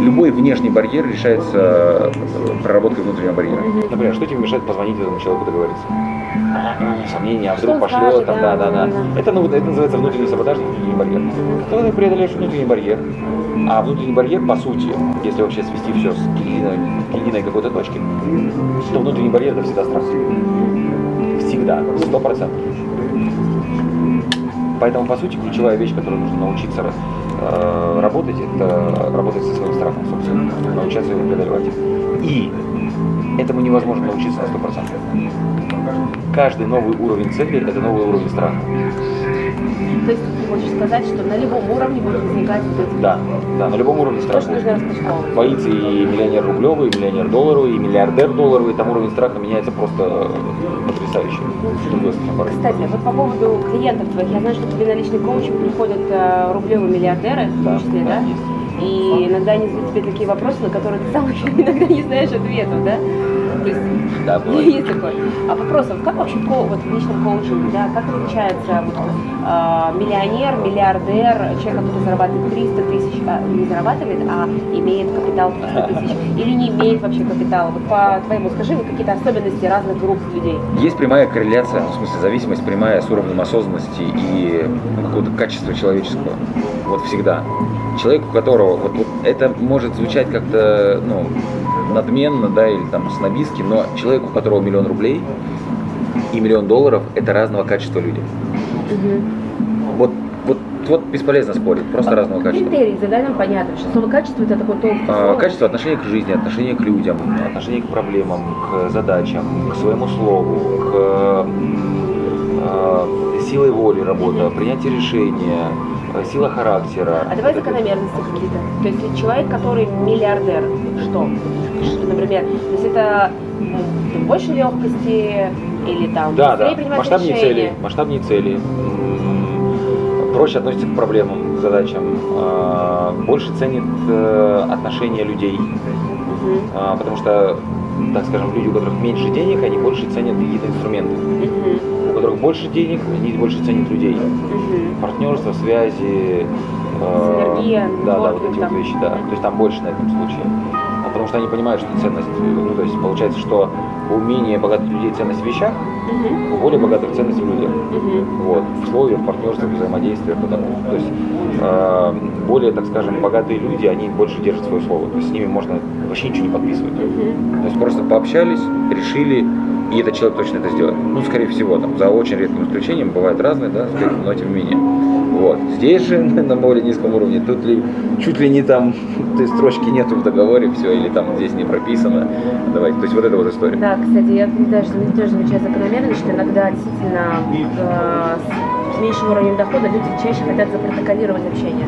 Любой внешний барьер решается проработкой внутреннего барьера. Например, что тебе мешает позвонить этому человеку договориться? Сомнения, а вдруг пошлет, там, да, да, да. Это, ну, это называется внутренний саботаж, внутренний барьер. Когда ты преодолеешь внутренний барьер, а внутренний барьер, по сути, если вообще свести все с к единой какой-то точке, то внутренний барьер это всегда страх. Всегда, сто процентов. Поэтому, по сути, ключевая вещь, которую нужно научиться э, работать, это работать со своим страхом, собственно, научаться его преодолевать. И этому невозможно научиться на 100%. Каждый новый уровень цели – это новый уровень страха. То есть ты хочешь сказать, что на любом уровне будет возникать вот. Да, да, на любом уровне страха. Боится и миллионер рублевый, и миллионер долларовый, и миллиардер долларовый, там уровень страха меняется просто потрясающе. Кстати, вот по поводу клиентов твоих, я знаю, что тебе на личный коучинг приходят э, рублевые миллиардеры, в том числе, да? да. И иногда они задают тебе такие вопросы, на которые ты сам иногда не знаешь ответов, да? То есть Да, бывает. есть такое. А вопрос, вот как вообще ко- вот в личном коучинге, да, как отличается вот, а, миллионер, миллиардер, человек, который зарабатывает 300 тысяч, а, не зарабатывает, а имеет капитал 300 тысяч, или не имеет вообще капитала? Вот по твоему скажи вот какие-то особенности разных групп людей. Есть прямая корреляция, ну, в смысле зависимость прямая с уровнем осознанности и ну, какого-то качества человеческого. Вот всегда. Человек, у которого вот, вот это может звучать как-то ну, надменно, да, или там снобистски, но человек, у которого миллион рублей и миллион долларов, это разного качества люди. Вот, вот, вот бесполезно спорить, просто разного качества. Критерии, задай нам понятно, что слово качество это такое толстое А. Качество отношения к жизни, отношения к людям, отношения к проблемам, к задачам, к своему слову, к а, силой воли работа, принятие решения, э, сила характера. А давай закономерности какие-то. То есть человек, который миллиардер, что? Что, Например, то есть это больше легкости или там Да, да, масштабнее решения? цели, масштабнее цели, проще относится к проблемам, к задачам, а, больше ценит э, отношения людей, а, потому что, так скажем, люди, у которых меньше денег, они больше ценят какие-то инструменты. Которых больше денег, они больше ценят людей. Мгм. партнерство, связи, э, Синергия, да, да, вот эти вот там. вещи, да. То есть там больше на этом случае. А потому что они понимают, что ценность, э, ну то есть получается, что у менее богатых людей ценность в вещах, Мгм. у более богатых ценность в людях. Мгм. Вот, в условиях, в партнерстве, в взаимодействиях. Вот вот. То есть э, более, так скажем, богатые люди, они больше держат свое слово. То есть с ними можно вообще ничего не подписывать. Мгм. То есть просто пообщались, решили, и этот человек точно это сделает. Ну, скорее всего, там, за очень редким исключением, бывает разные, да, но тем не менее. Вот. Здесь же на более низком уровне, тут ли чуть ли не там той строчки нету в договоре, все, или там здесь не прописано. Давайте. То есть вот эта вот история. Да, кстати, я даже, тоже замечаю закономерность, что иногда действительно э, с, меньшим уровнем дохода люди чаще хотят запротоколировать общение.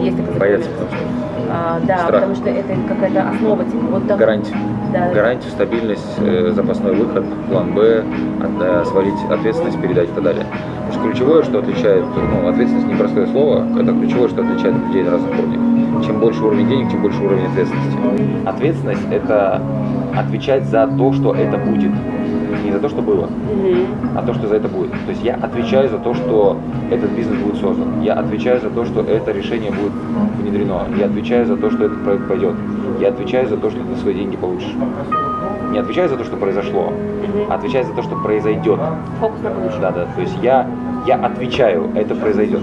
Есть такая Боятся, потому что А, да, Страх. потому что это какая-то основа, типа, вот так. гарантия. Да, Гарантию, стабильность, э, запасной выход, план Б, от- э, свалить ответственность, передать и так далее. Потому что ключевое, что отличает, ну, ответственность непростое слово, это ключевое, что отличает людей на разных уровнях. Чем больше уровень денег, тем больше уровень ответственности. Ответственность – это отвечать за то, что это будет. За то, что было, Мгм. а то, что за это будет. То есть я отвечаю за то, что этот бизнес будет создан. Я отвечаю за то, что это решение будет внедрено. Я отвечаю за то, что этот проект пойдет. Я отвечаю за то, что ты свои деньги получишь. Не отвечаю за то, что произошло, Мгм. а отвечаю за то, что произойдет. Фокус на будущее. Да, да. То есть я, я отвечаю, это произойдет.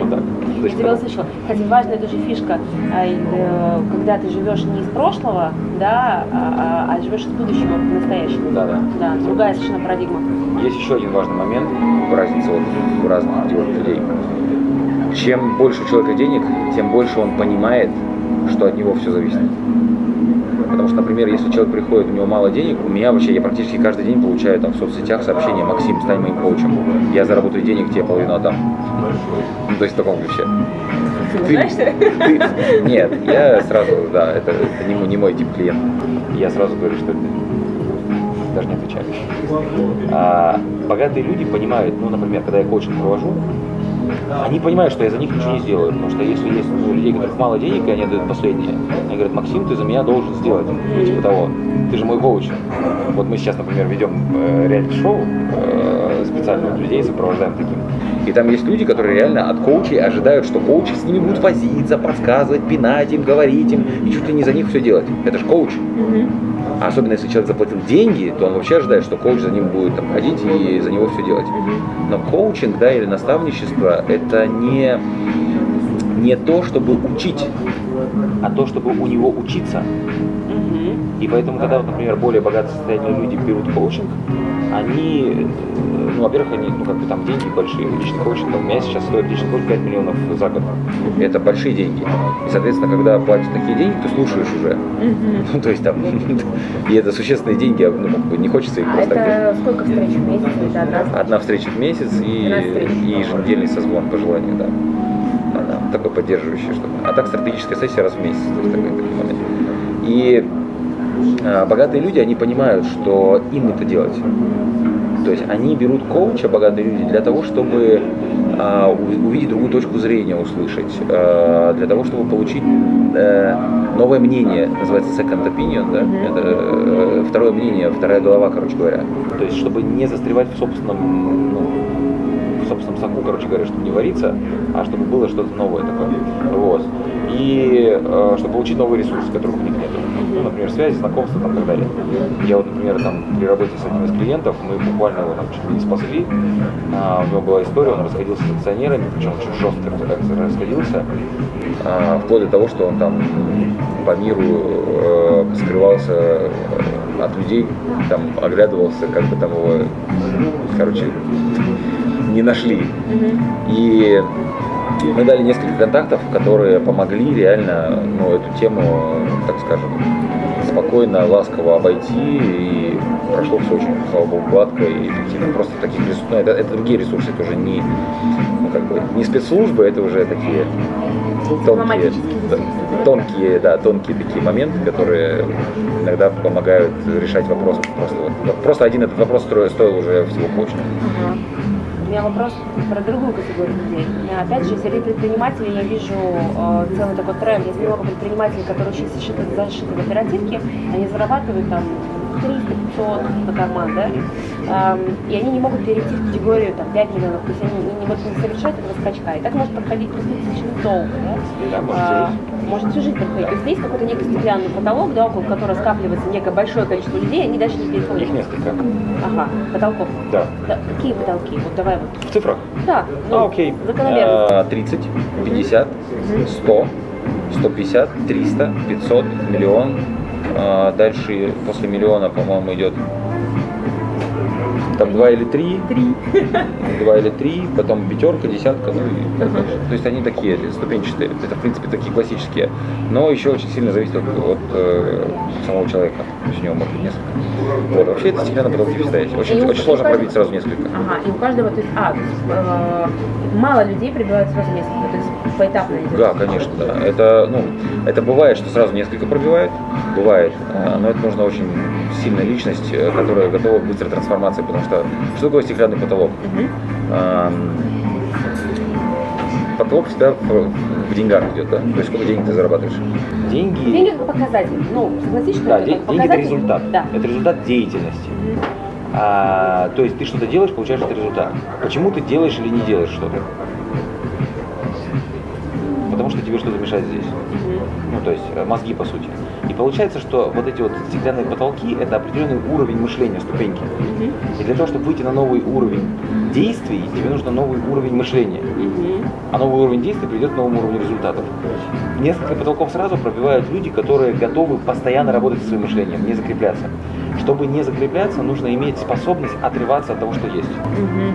Вот так. То есть тебя услышала. Кстати, важная тоже фишка, а, э, когда ты живешь не из прошлого, да, а, а- а живешь из будущего в настоящем. Да, да. Да, другая совершенно парадигма. Есть еще один важный момент, разница вот в разных людей. Чем больше у человека денег, тем больше он понимает, что от него все зависит. Потому что, например, если человек приходит, у него мало денег, у меня вообще, я практически каждый день получаю там в соцсетях сообщение, Максим, стань моим коучем, я заработаю денег, тебе половину отдам. Ну, то есть в таком ключе. Ты Ты- знаешь, ты- Нет, я сразу, да, это, это не, мой- не мой тип клиента. Я сразу говорю, что это даже не отвечаю. А, богатые люди понимают, ну, например, когда я коучинг провожу, они понимают, что я за них ничего не сделаю, потому что если есть ну, людей, у которых мало денег, и они отдают последнее, они говорят, Максим, ты за меня должен сделать, ну, типа того, ты же мой коуч. Вот мы сейчас, например, ведем э, реалити-шоу, э, специально людей сопровождаем таким. И там есть люди, которые реально от коучей ожидают, что коучи с ними будут возиться, подсказывать, пинать им, говорить им, и чуть ли не за них все делать. Это же коуч. Мгм. А особенно если человек заплатил деньги, то он вообще ожидает, что коуч за ним будет там, ходить и за него все делать. Но коучинг, да, или наставничество, это не, не то, чтобы учить, а то, чтобы у него учиться. И поэтому, когда, например, более богатые состоятельные люди берут коучинг, они, э, ну, во-первых, они, ну, как бы там деньги большие, личный коучинг, у меня сейчас стоит личный коучинг 5 миллионов за год. Это большие деньги. И, соответственно, когда платят такие деньги, ты слушаешь уже. Ну, то есть там, и это существенные деньги, а, ну, как бы не хочется их просто это сколько встреч в месяц? Это одна встреча? Одна встреча в месяц и, 12 встреч. и еженедельный созвон по желанию, да. Да, такой поддерживающий что-то. А так стратегическая сессия раз в месяц, то есть такой, такой момент. И богатые люди, они понимают, что им это делать. То есть они берут коуча, богатые люди, для того, чтобы а, увидеть другую точку зрения, услышать, а, для того, чтобы получить э, новое мнение, называется second opinion, да? это э, второе мнение, вторая голова, короче говоря. То есть, чтобы не застревать в собственном, ну, в собственном соку, короче говоря, чтобы не вариться, а чтобы было что-то новое такое. Вот. И э, чтобы получить новые ресурсы, которых у них нет. Ну, например, связи, знакомства там, и так далее. Я вот, например, там при работе с одним из клиентов, мы буквально его там чуть ли не спасли. А, у него была история, он расходился с акционерами, причем очень жестко раз- расходился, а, вплоть до того, что он там по миру э, скрывался э, от людей, там оглядывался, как бы там его, короче, не нашли. И мы дали несколько контактов, которые помогли реально ну, эту тему, так скажем, спокойно, ласково обойти, и прошло все очень, слава богу, гладко и эффективно. Просто таких ресурсов, ну, это, это другие ресурсы, это уже не, ну, как бы, не спецслужбы, это уже такие тонкие, тонкие, да, тонкие такие моменты, которые иногда помогают решать вопрос. Просто, вот, просто один этот вопрос стоил, уже всего коучинга. Ага. У меня вопрос про другую категорию людей. Опять же, среди предпринимателей я вижу э, целый такой тренд. Есть много предпринимателей, которые очень зашиты, зашиты в оперативке, они зарабатывают там 300-500 по карман, да? И они не могут перейти в категорию там, 5 миллионов, то есть они не, вот не совершают этого скачка. И так может проходить достаточно долго, да? А, всю жизнь. может всю жизнь проходить. То есть есть какой-то некий стеклянный потолок, да, около которого скапливается некое большое количество людей, они дальше не переходят. Их несколько. Ага, потолков. Да. Да, какие потолки? Вот давай вот. В цифрах. Да, ну, А, окей. закономерность. А, 30, 50, 100, 150, 300, 500, миллион. А, Дальше после миллиона, по-моему, идет там два или три, Три. два или три, потом пятерка, десятка, ну и так дальше. То есть они такие ступенчатые. Это, в принципе, такие классические. Но еще очень сильно зависит от, от, э, самого человека. То есть у него может быть несколько. Вот. Вообще это всегда есть. Очень, И у- очень сложно каждого- пробить сразу несколько. Ага, и у каждого, то есть, а, то есть, э, мало людей прибивают сразу несколько, то есть поэтапно идет. Да, конечно, да. Это, ну, это бывает, что сразу несколько пробивает, бывает, э, но это нужна очень сильная личность, э, которая готова к быстрой трансформации, потому что что такое стеклянный потолок? Мгм. Эм, Потолок всегда в, в деньгах идет, да? То есть сколько денег ты зарабатываешь? Деньги, Деньги как показатель. Ну, согласись, что да, это де- как деньги это показатель? результат. Да. Это результат деятельности. Мгм. А, то есть ты что-то делаешь, получаешь этот результат. Почему ты делаешь или не делаешь что-то? Потому что тебе что-то мешает здесь. Ну, то есть э, мозги по сути. И получается, что вот эти вот стеклянные потолки – это определенный уровень мышления, ступеньки. И для того, чтобы выйти на новый уровень действий, тебе нужно новый уровень мышления. А новый уровень действий приведет к новому уровню результатов. Несколько потолков сразу пробивают люди, которые готовы постоянно работать со своим мышлением, не закрепляться. Чтобы не закрепляться, нужно иметь способность отрываться от того, что есть. Мгм.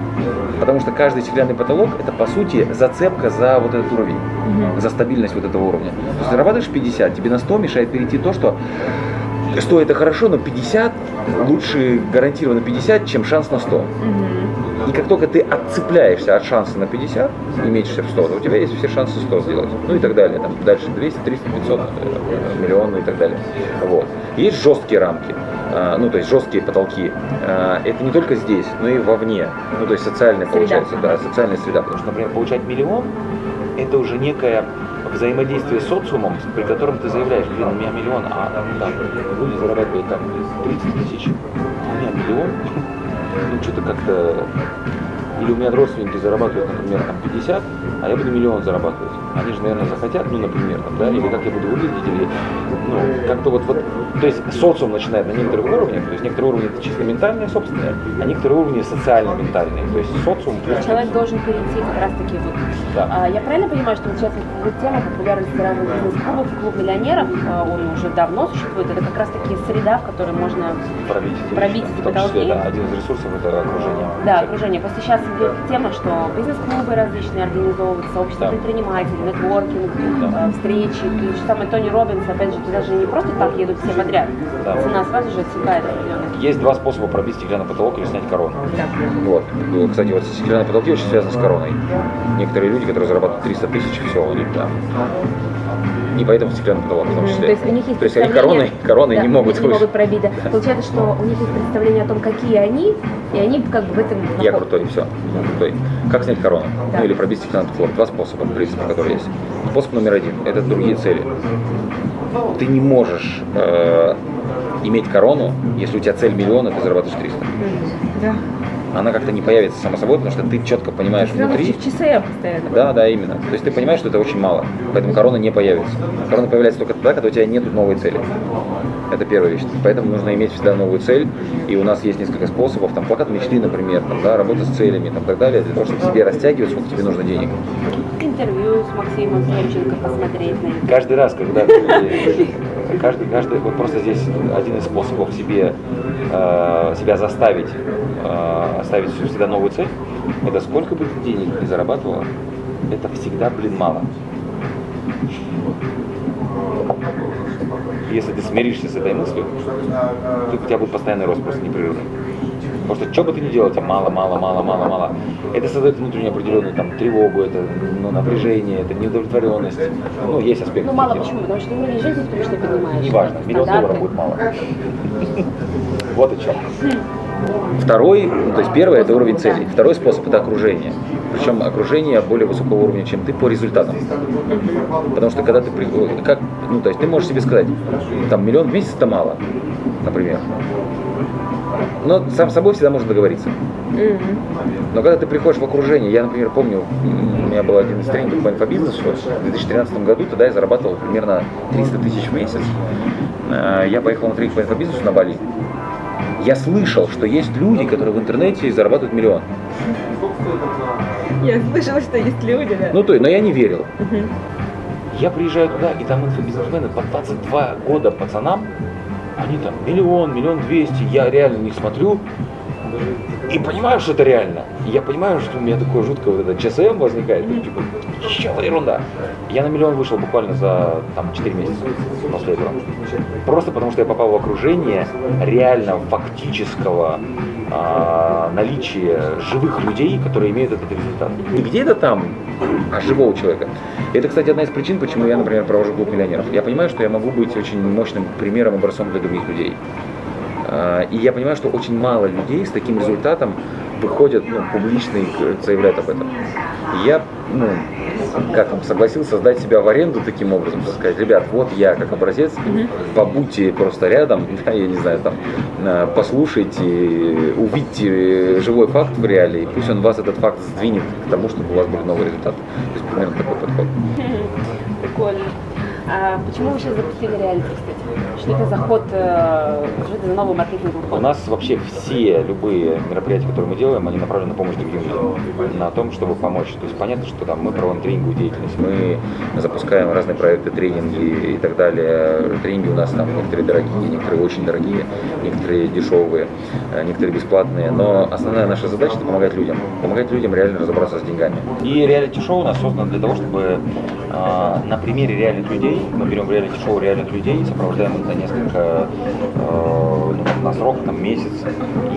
Потому что каждый стеклянный потолок – это, по сути, зацепка за вот этот уровень Мгм. за стабильность вот этого уровня. То есть зарабатываешь 50, тебе на 100 мешает перейти то, что 100 это хорошо, но 50 лучше гарантированно 50, чем шанс на 100. Мгм. И как только ты отцепляешься от шанса на 50 и мечешься в 100, то у тебя есть все шансы 100 сделать. Ну и так далее. Там дальше 200, 300, 500, э, миллионы и так далее. Вот. Есть жесткие рамки. а, Ну, то есть жесткие потолки. А, Это не только здесь, но и вовне. Ну, то есть социальная Среда. получается, да, социальная среда. Потому что, например, получать миллион это уже некое взаимодействие с социумом, при котором ты заявляешь, блин, у меня миллион, а там люди зарабатывают там 30 тысяч, а у меня миллион. Ну, что-то как-то Или у меня родственники зарабатывают, например, там 50, а я буду миллион зарабатывать. Они же, наверное, захотят, ну, например, там, да, или как я буду выглядеть, или, ну, как-то вот, вот, то есть социум начинает на некоторых уровнях, то есть некоторые уровни это чисто ментальные, собственные, а некоторые уровни социально-ментальные, то есть социум плюс... Человек должен перейти как раз-таки вот. Да. А, я правильно понимаю, что вот сейчас вот тема популярности разных бизнес-клубов, клуб миллионеров, а, он уже давно существует, это как раз-таки среда, в которой можно Пробить эти Пробить эти том числе, потолки. да, один из ресурсов это окружение. Да, окружение. Просто сейчас идет тема, что бизнес-клубы различные организовывают, сообщества Да. предпринимателей, нетворкинг, Да. э, встречи. И же самое Тони Робинс, опять же, туда же не просто так едут все подряд. Да. Цена сразу же отсекает определенно. Есть два способа пробить стеклянный потолок или снять корону. Да. Вот. Ну, Кстати, вот стеклянные потолки очень связаны с короной. Некоторые люди, которые зарабатывают 300 тысяч, все, у них там. И поэтому стеклянный потолок в том числе. То есть у них есть То есть они короной, короной Да, не могут не могут пробить. Да. Получается, что у них есть представление о том, какие они, и они как бы в этом... Я наход- крутой, все. Я крутой. Как снять корону? Да. Ну или пробить стеклянный потолок. Два способа, в принципе, которые есть. Способ номер один – это другие цели. Ты не можешь э, иметь корону, если у тебя цель миллион, и ты зарабатываешь 300. Да. Она как-то не появится само собой, потому что ты четко понимаешь равно внутри, в часы постоянно. Да, да, именно. То есть ты понимаешь, что это очень мало. Поэтому корона не появится. Корона появляется только тогда, когда у тебя нет новой цели. Это первая вещь. Поэтому нужно иметь всегда новую цель. И у нас есть несколько способов. Там плакат мечты, например, там, да, работа с целями там, и так далее, для того, чтобы себе растягивать, сколько тебе нужно денег. Интервью с Максимом Семченко посмотреть на. Каждый раз, когда каждый, каждый, вот просто здесь один из способов себе, э, себя заставить, э, оставить всегда новую цель, это сколько бы ты денег не зарабатывала, это всегда, блин, мало. Если ты смиришься с этой мыслью, то у тебя будет постоянный рост просто непрерывный. Потому что что бы ты ни делал, тебе мало, мало, мало, мало, мало. Это создает внутреннюю определенную там, тревогу, это ну, напряжение, это неудовлетворенность. Ну, есть аспекты. Ну, мало почему? Потому что уровень жизни, потому что поднимаешь. Неважно, миллион долларов будет мало. Вот о чем. Второй, ну, то есть первый это уровень целей. Второй способ это окружение. Причем окружение более высокого уровня, чем ты по результатам. Потому что когда ты э, как, ну то есть ты можешь себе сказать, там миллион в месяц это мало, например. Но сам с собой всегда можно договориться. Но когда ты приходишь в окружение, я, например, помню, у меня был один из тренингов по инфобизнесу в 2013 году, тогда я зарабатывал примерно 300 тысяч в месяц. Э, Я поехал на тренинг по инфобизнесу на Бали. Я слышал, что есть люди, которые в интернете зарабатывают миллион. Я слышала, что есть люди, да. Ну, то есть, но я не верил. Мгм. Я приезжаю туда, и там инфобизнесмены по 22 года пацанам, они там миллион, миллион двести, я реально них смотрю и понимаю, что это реально. И я понимаю, что у меня такое жуткое вот это ЧСМ возникает, ну, типа, что ерунда. Я на миллион вышел буквально за там 4 месяца после этого. Просто потому что я попал в окружение реально фактического а, наличия живых людей, которые имеют этот результат. Не где-то там, а живого человека. И это, кстати, одна из причин, почему я, например, провожу клуб миллионеров. Я понимаю, что я могу быть очень мощным примером, образцом для других людей. А, И я понимаю, что очень мало людей с таким результатом выходят ну, публично и заявляют об этом. И я, ну, как там, согласился сдать себя в аренду таким образом, сказать, ребят, вот я как образец, побудьте просто рядом, да, я не знаю, там, а, послушайте, увидьте живой факт в реалии, пусть он вас этот факт сдвинет к тому, чтобы у вас были новые результаты. То есть примерно такой подход. Прикольно. А почему вы сейчас запустили реалити, кстати? Что это за ход, э, что это за новый маркетинговый У ход? нас вообще все любые мероприятия, которые мы делаем, они направлены на помощь другим людям, на том, чтобы помочь. То есть понятно, что там мы проводим тренинговую деятельность, мы запускаем разные проекты, тренинги и так далее. Тренинги у нас там некоторые дорогие, некоторые очень дорогие, некоторые дешевые, э, некоторые бесплатные. Но основная наша задача это помогать людям, помогать людям реально разобраться с деньгами. И реалити-шоу у нас создано для того, чтобы а, на примере реальных людей, мы берем реалити-шоу реальных людей, сопровождаем их на несколько, э, ну, на срок, месяц,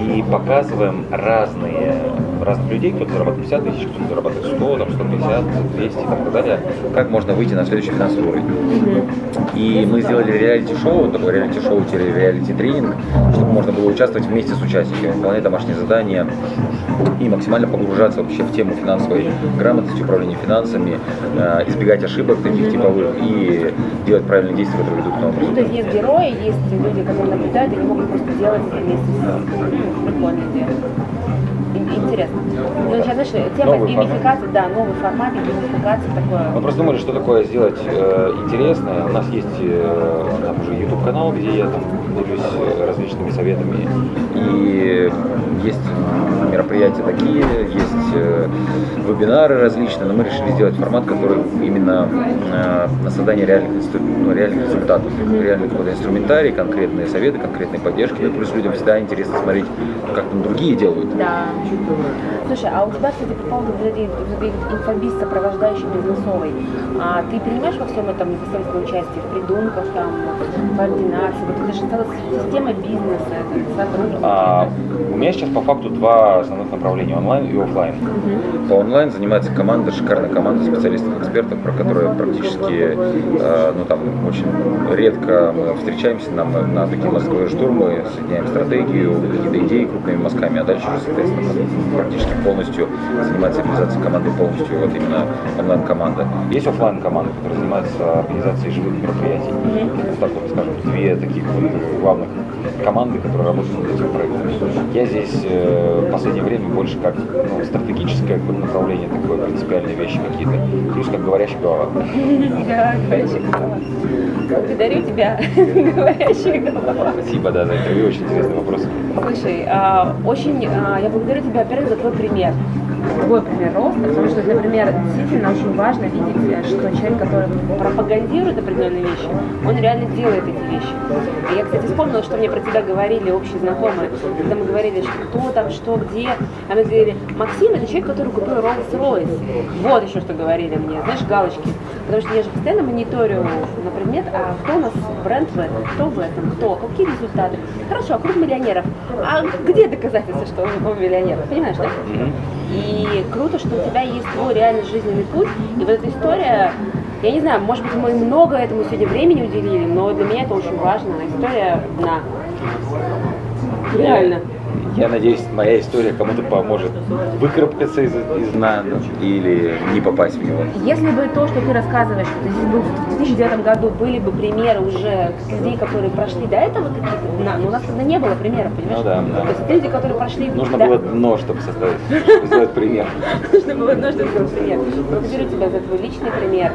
и показываем разные, разных людей, кто-то зарабатывает 50 тысяч, кто-то зарабатывает 100, там, 150, 200 там, и так далее, как можно выйти на следующий финансовый уровень. И мы сделали реалити-шоу, такой реалити-шоу-реалити-тренинг, чтобы можно было участвовать вместе с участниками, выполнять домашние задания и максимально погружаться вообще в тему финансовой грамотности, управления финансами, э, избегать ошибок таких типовых и делать правильные действия, которые ведут к новому Ну, то есть есть герои, есть люди, которые наблюдают, они могут просто делать вместе с ним. Ну, Прикольная идея. Интересно. Ну, сейчас, знаешь, тема Новый геймификации, да, новый формат, геймификации такое. Мы просто думали, что такое сделать э, интересное. У нас есть э, там уже YouTube канал, где я там делюсь э, различными советами. И есть мероприятия такие, есть э, вебинары различные, но мы решили сделать формат, который именно э, на создание реальных, инстру- ну, реальных результатов, реальный какой-то инструментарий, конкретные советы, конкретные поддержки. Ну плюс людям всегда интересно смотреть, как там другие делают. Да. Слушай, а у тебя, кстати, по поводу инфобиз сопровождающий бизнесовый, а ты принимаешь во всем этом непосредственно участие в придумках, там, в координации, вот это же целая система бизнеса, это сотрудничество. А, у меня сейчас по факту два основных направления, онлайн и офлайн. По онлайн занимается команда, шикарная команда специалистов-экспертов, про которые практически, э, ну там очень редко мы встречаемся нам на, такие мозговые штурмы, соединяем стратегию, какие-то идеи крупными мазками, а дальше уже, соответственно, практически полностью занимается реализацией команды полностью, вот именно онлайн-команда. Есть офлайн команда которая занимается организацией живых мероприятий. Это так вот, скажем, две таких главных команды, которые работают над этим проектом. Я здесь в последнее время больше как ну, стратегическое какое-то направление, такое принципиальные вещи какие-то, плюс как говорящая голова. Да, говорящая голова. Благодарю тебя, говорящая голова. Спасибо, да, за интервью, очень интересный вопрос. Слушай, а, очень а, я благодарю тебя, во-первых, за твой пример. Твой пример роста, потому что, например, действительно очень важно видеть, э, что человек, который пропагандирует определенные вещи, он реально делает эти вещи. И я, кстати, вспомнила, что мне про тебя говорили общие знакомые, когда мы говорили, что кто там, что, где. А мы говорили, Максим это человек, который купил Rolls-Royce. Вот еще что говорили мне, знаешь, галочки. Потому что я же постоянно мониторю на предмет, а кто у нас бренд в этом, кто в этом, кто, какие результаты. Хорошо, а круг миллионеров. А где доказательства, что он миллионер? Понимаешь, да? И круто, что у тебя есть твой реальный жизненный путь. И вот эта история, я не знаю, может быть, мы много этому сегодня времени уделили, но для меня это очень важно. История дна. Реально. Я надеюсь, моя история кому-то поможет выкарабкаться из, из дна или не попасть в него. Если бы то, что ты рассказываешь, что ты здесь был в 2009 году, были бы примеры уже людей, которые прошли до этого какие-то у нас тогда не было примеров, понимаешь? Ну да, да. То есть люди, которые прошли... Нужно да, было дно, чтобы составить, чтобы сделать пример. Нужно было одно, что сделать пример. Благодарю тебя за твой личный пример.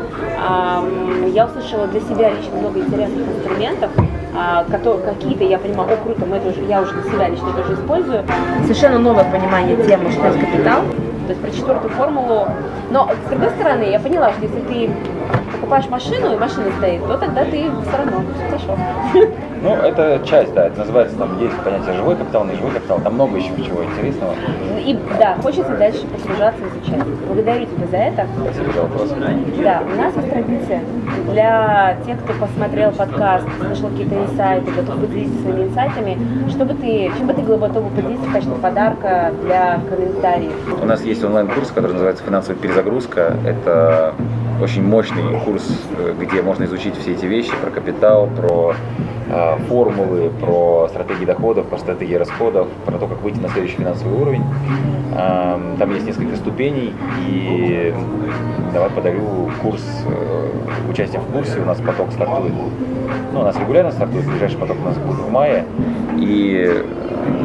Я услышала для себя лично много интересных инструментов, а, какие-то я понимаю, о, круто, мы это уже, я уже для себя лично тоже использую. Совершенно новое понимание темы, что есть капитал. То есть про четвертую формулу. Но с другой стороны, я поняла, что если ты покупаешь машину, и машина стоит, то тогда ты все равно хорошо. Ну, это часть, да, это называется, там есть понятие живой капитал, неживой капитал, там много еще чего интересного. И да, хочется дальше погружаться изучать. Благодарю тебя за это. Спасибо за вопрос. Да, у нас есть традиция для тех, кто посмотрел подкаст, слышал какие-то инсайты, готов поделиться своими инсайтами, чтобы ты, чем бы ты готов поделиться в качестве подарка для комментариев. У нас есть онлайн-курс, который называется «Финансовая перезагрузка». Это очень мощный курс, э, где можно изучить все эти вещи про капитал, про формулы, про стратегии доходов, про стратегии расходов, про то, как выйти на следующий финансовый уровень. Эм, Там есть несколько ступеней, и давай подарю курс, э, участие в курсе, у нас поток стартует. Ну, у нас регулярно стартует, ближайший поток у нас будет в мае, и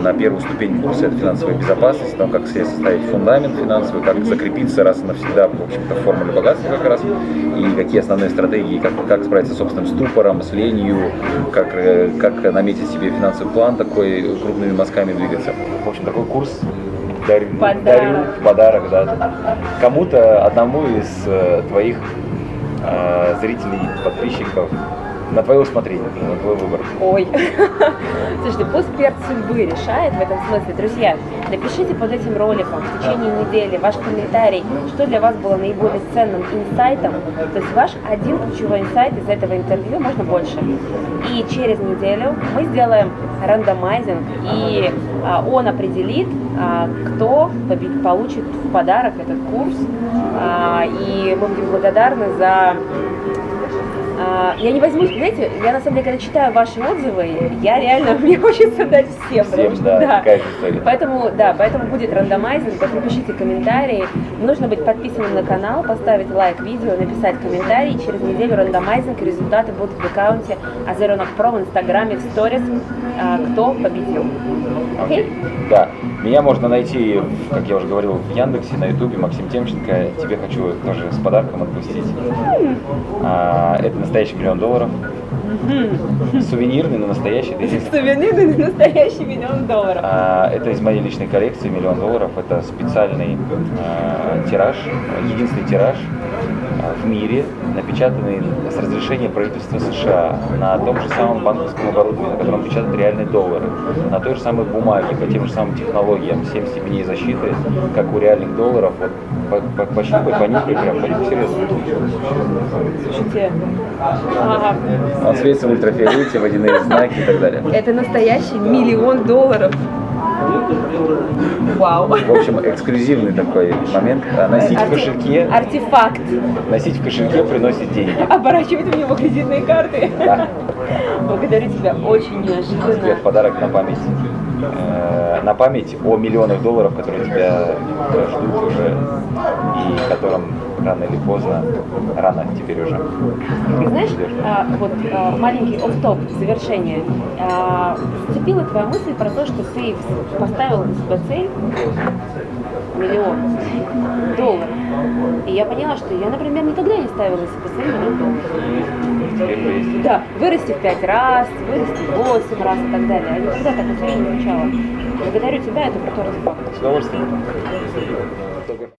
на первую ступень курса это финансовая безопасность, о том, как себе составить фундамент финансовый, как закрепиться раз и навсегда, в общем-то, в формуле богатства как раз, и какие основные стратегии, как, как справиться с собственным ступором, с ленью, как, э, как наметить себе финансовый план такой, крупными мазками двигаться. В общем, такой курс дарю, Подарок. дарю в подарок, да, кому-то, одному из э, твоих э, зрителей, подписчиков, на твое усмотрение, на твой выбор. Ой. Слушайте, пусть перц судьбы решает в этом смысле. Друзья, напишите под этим роликом в течение недели ваш комментарий, что для вас было наиболее ценным инсайтом. То есть ваш один ключевой инсайт из этого интервью, можно больше. И через неделю мы сделаем рандомайзинг, и а, он определит, а, кто получит в подарок этот курс. А, и мы будем благодарны за я не возьмусь, знаете, я на самом деле, когда читаю ваши отзывы, я реально, мне хочется дать всем. Всем, что- да, такая же история. Поэтому, да, поэтому будет рандомайзинг, поэтому пишите комментарии. Нужно быть подписанным на канал, поставить лайк видео, написать комментарий. Через неделю рандомайзинг, результаты будут в аккаунте Азеренок Про в Инстаграме, в сторис, а, кто победил. Окей? Да. Меня можно найти, как я уже говорил, в Яндексе, на Ютубе, Максим Темченко. Тебе хочу тоже с подарком отпустить. А, это настоящий миллион долларов. Сувенирный, но настоящий. Сувенирный настоящий миллион долларов. А, Это из моей личной коллекции миллион долларов. Это специальный а, тираж, единственный тираж а, в мире, напечатанный с разрешения правительства США на том же самом банковском оборудовании, на котором печатают реальные доллары, на той же самой бумаге, по тем же самым технологиям, 7 степеней защиты, как у реальных долларов. Вот по- по- пощупай, понюхай, прям, серьезно. Слушайте, ага, В ультрафиолете, водяные знаки и так далее. это настоящий миллион долларов. Вау. В общем, эксклюзивный такой момент. А Носить в Арти- кошельке, Артефакт. носить в кошельке приносит деньги. Оборачивать в него кредитные карты. Да. Благодарю тебя, очень неожиданно. в подарок на память. Э, На память о миллионах долларов, которые тебя э, ждут уже и которым рано или поздно, рано теперь уже. Ты знаешь, а, вот а, маленький офф-топ в завершение. А, Зацепила твоя мысль про то, что ты поставил для себя цель миллион долларов. И я поняла, что я, например, никогда не ставила себе цель миллион долларов. Да, вырасти в пять раз, вырасти в восемь раз и так далее. Я никогда так тебя не звучало. Благодарю тебя, это крутой артефакт. С удовольствием.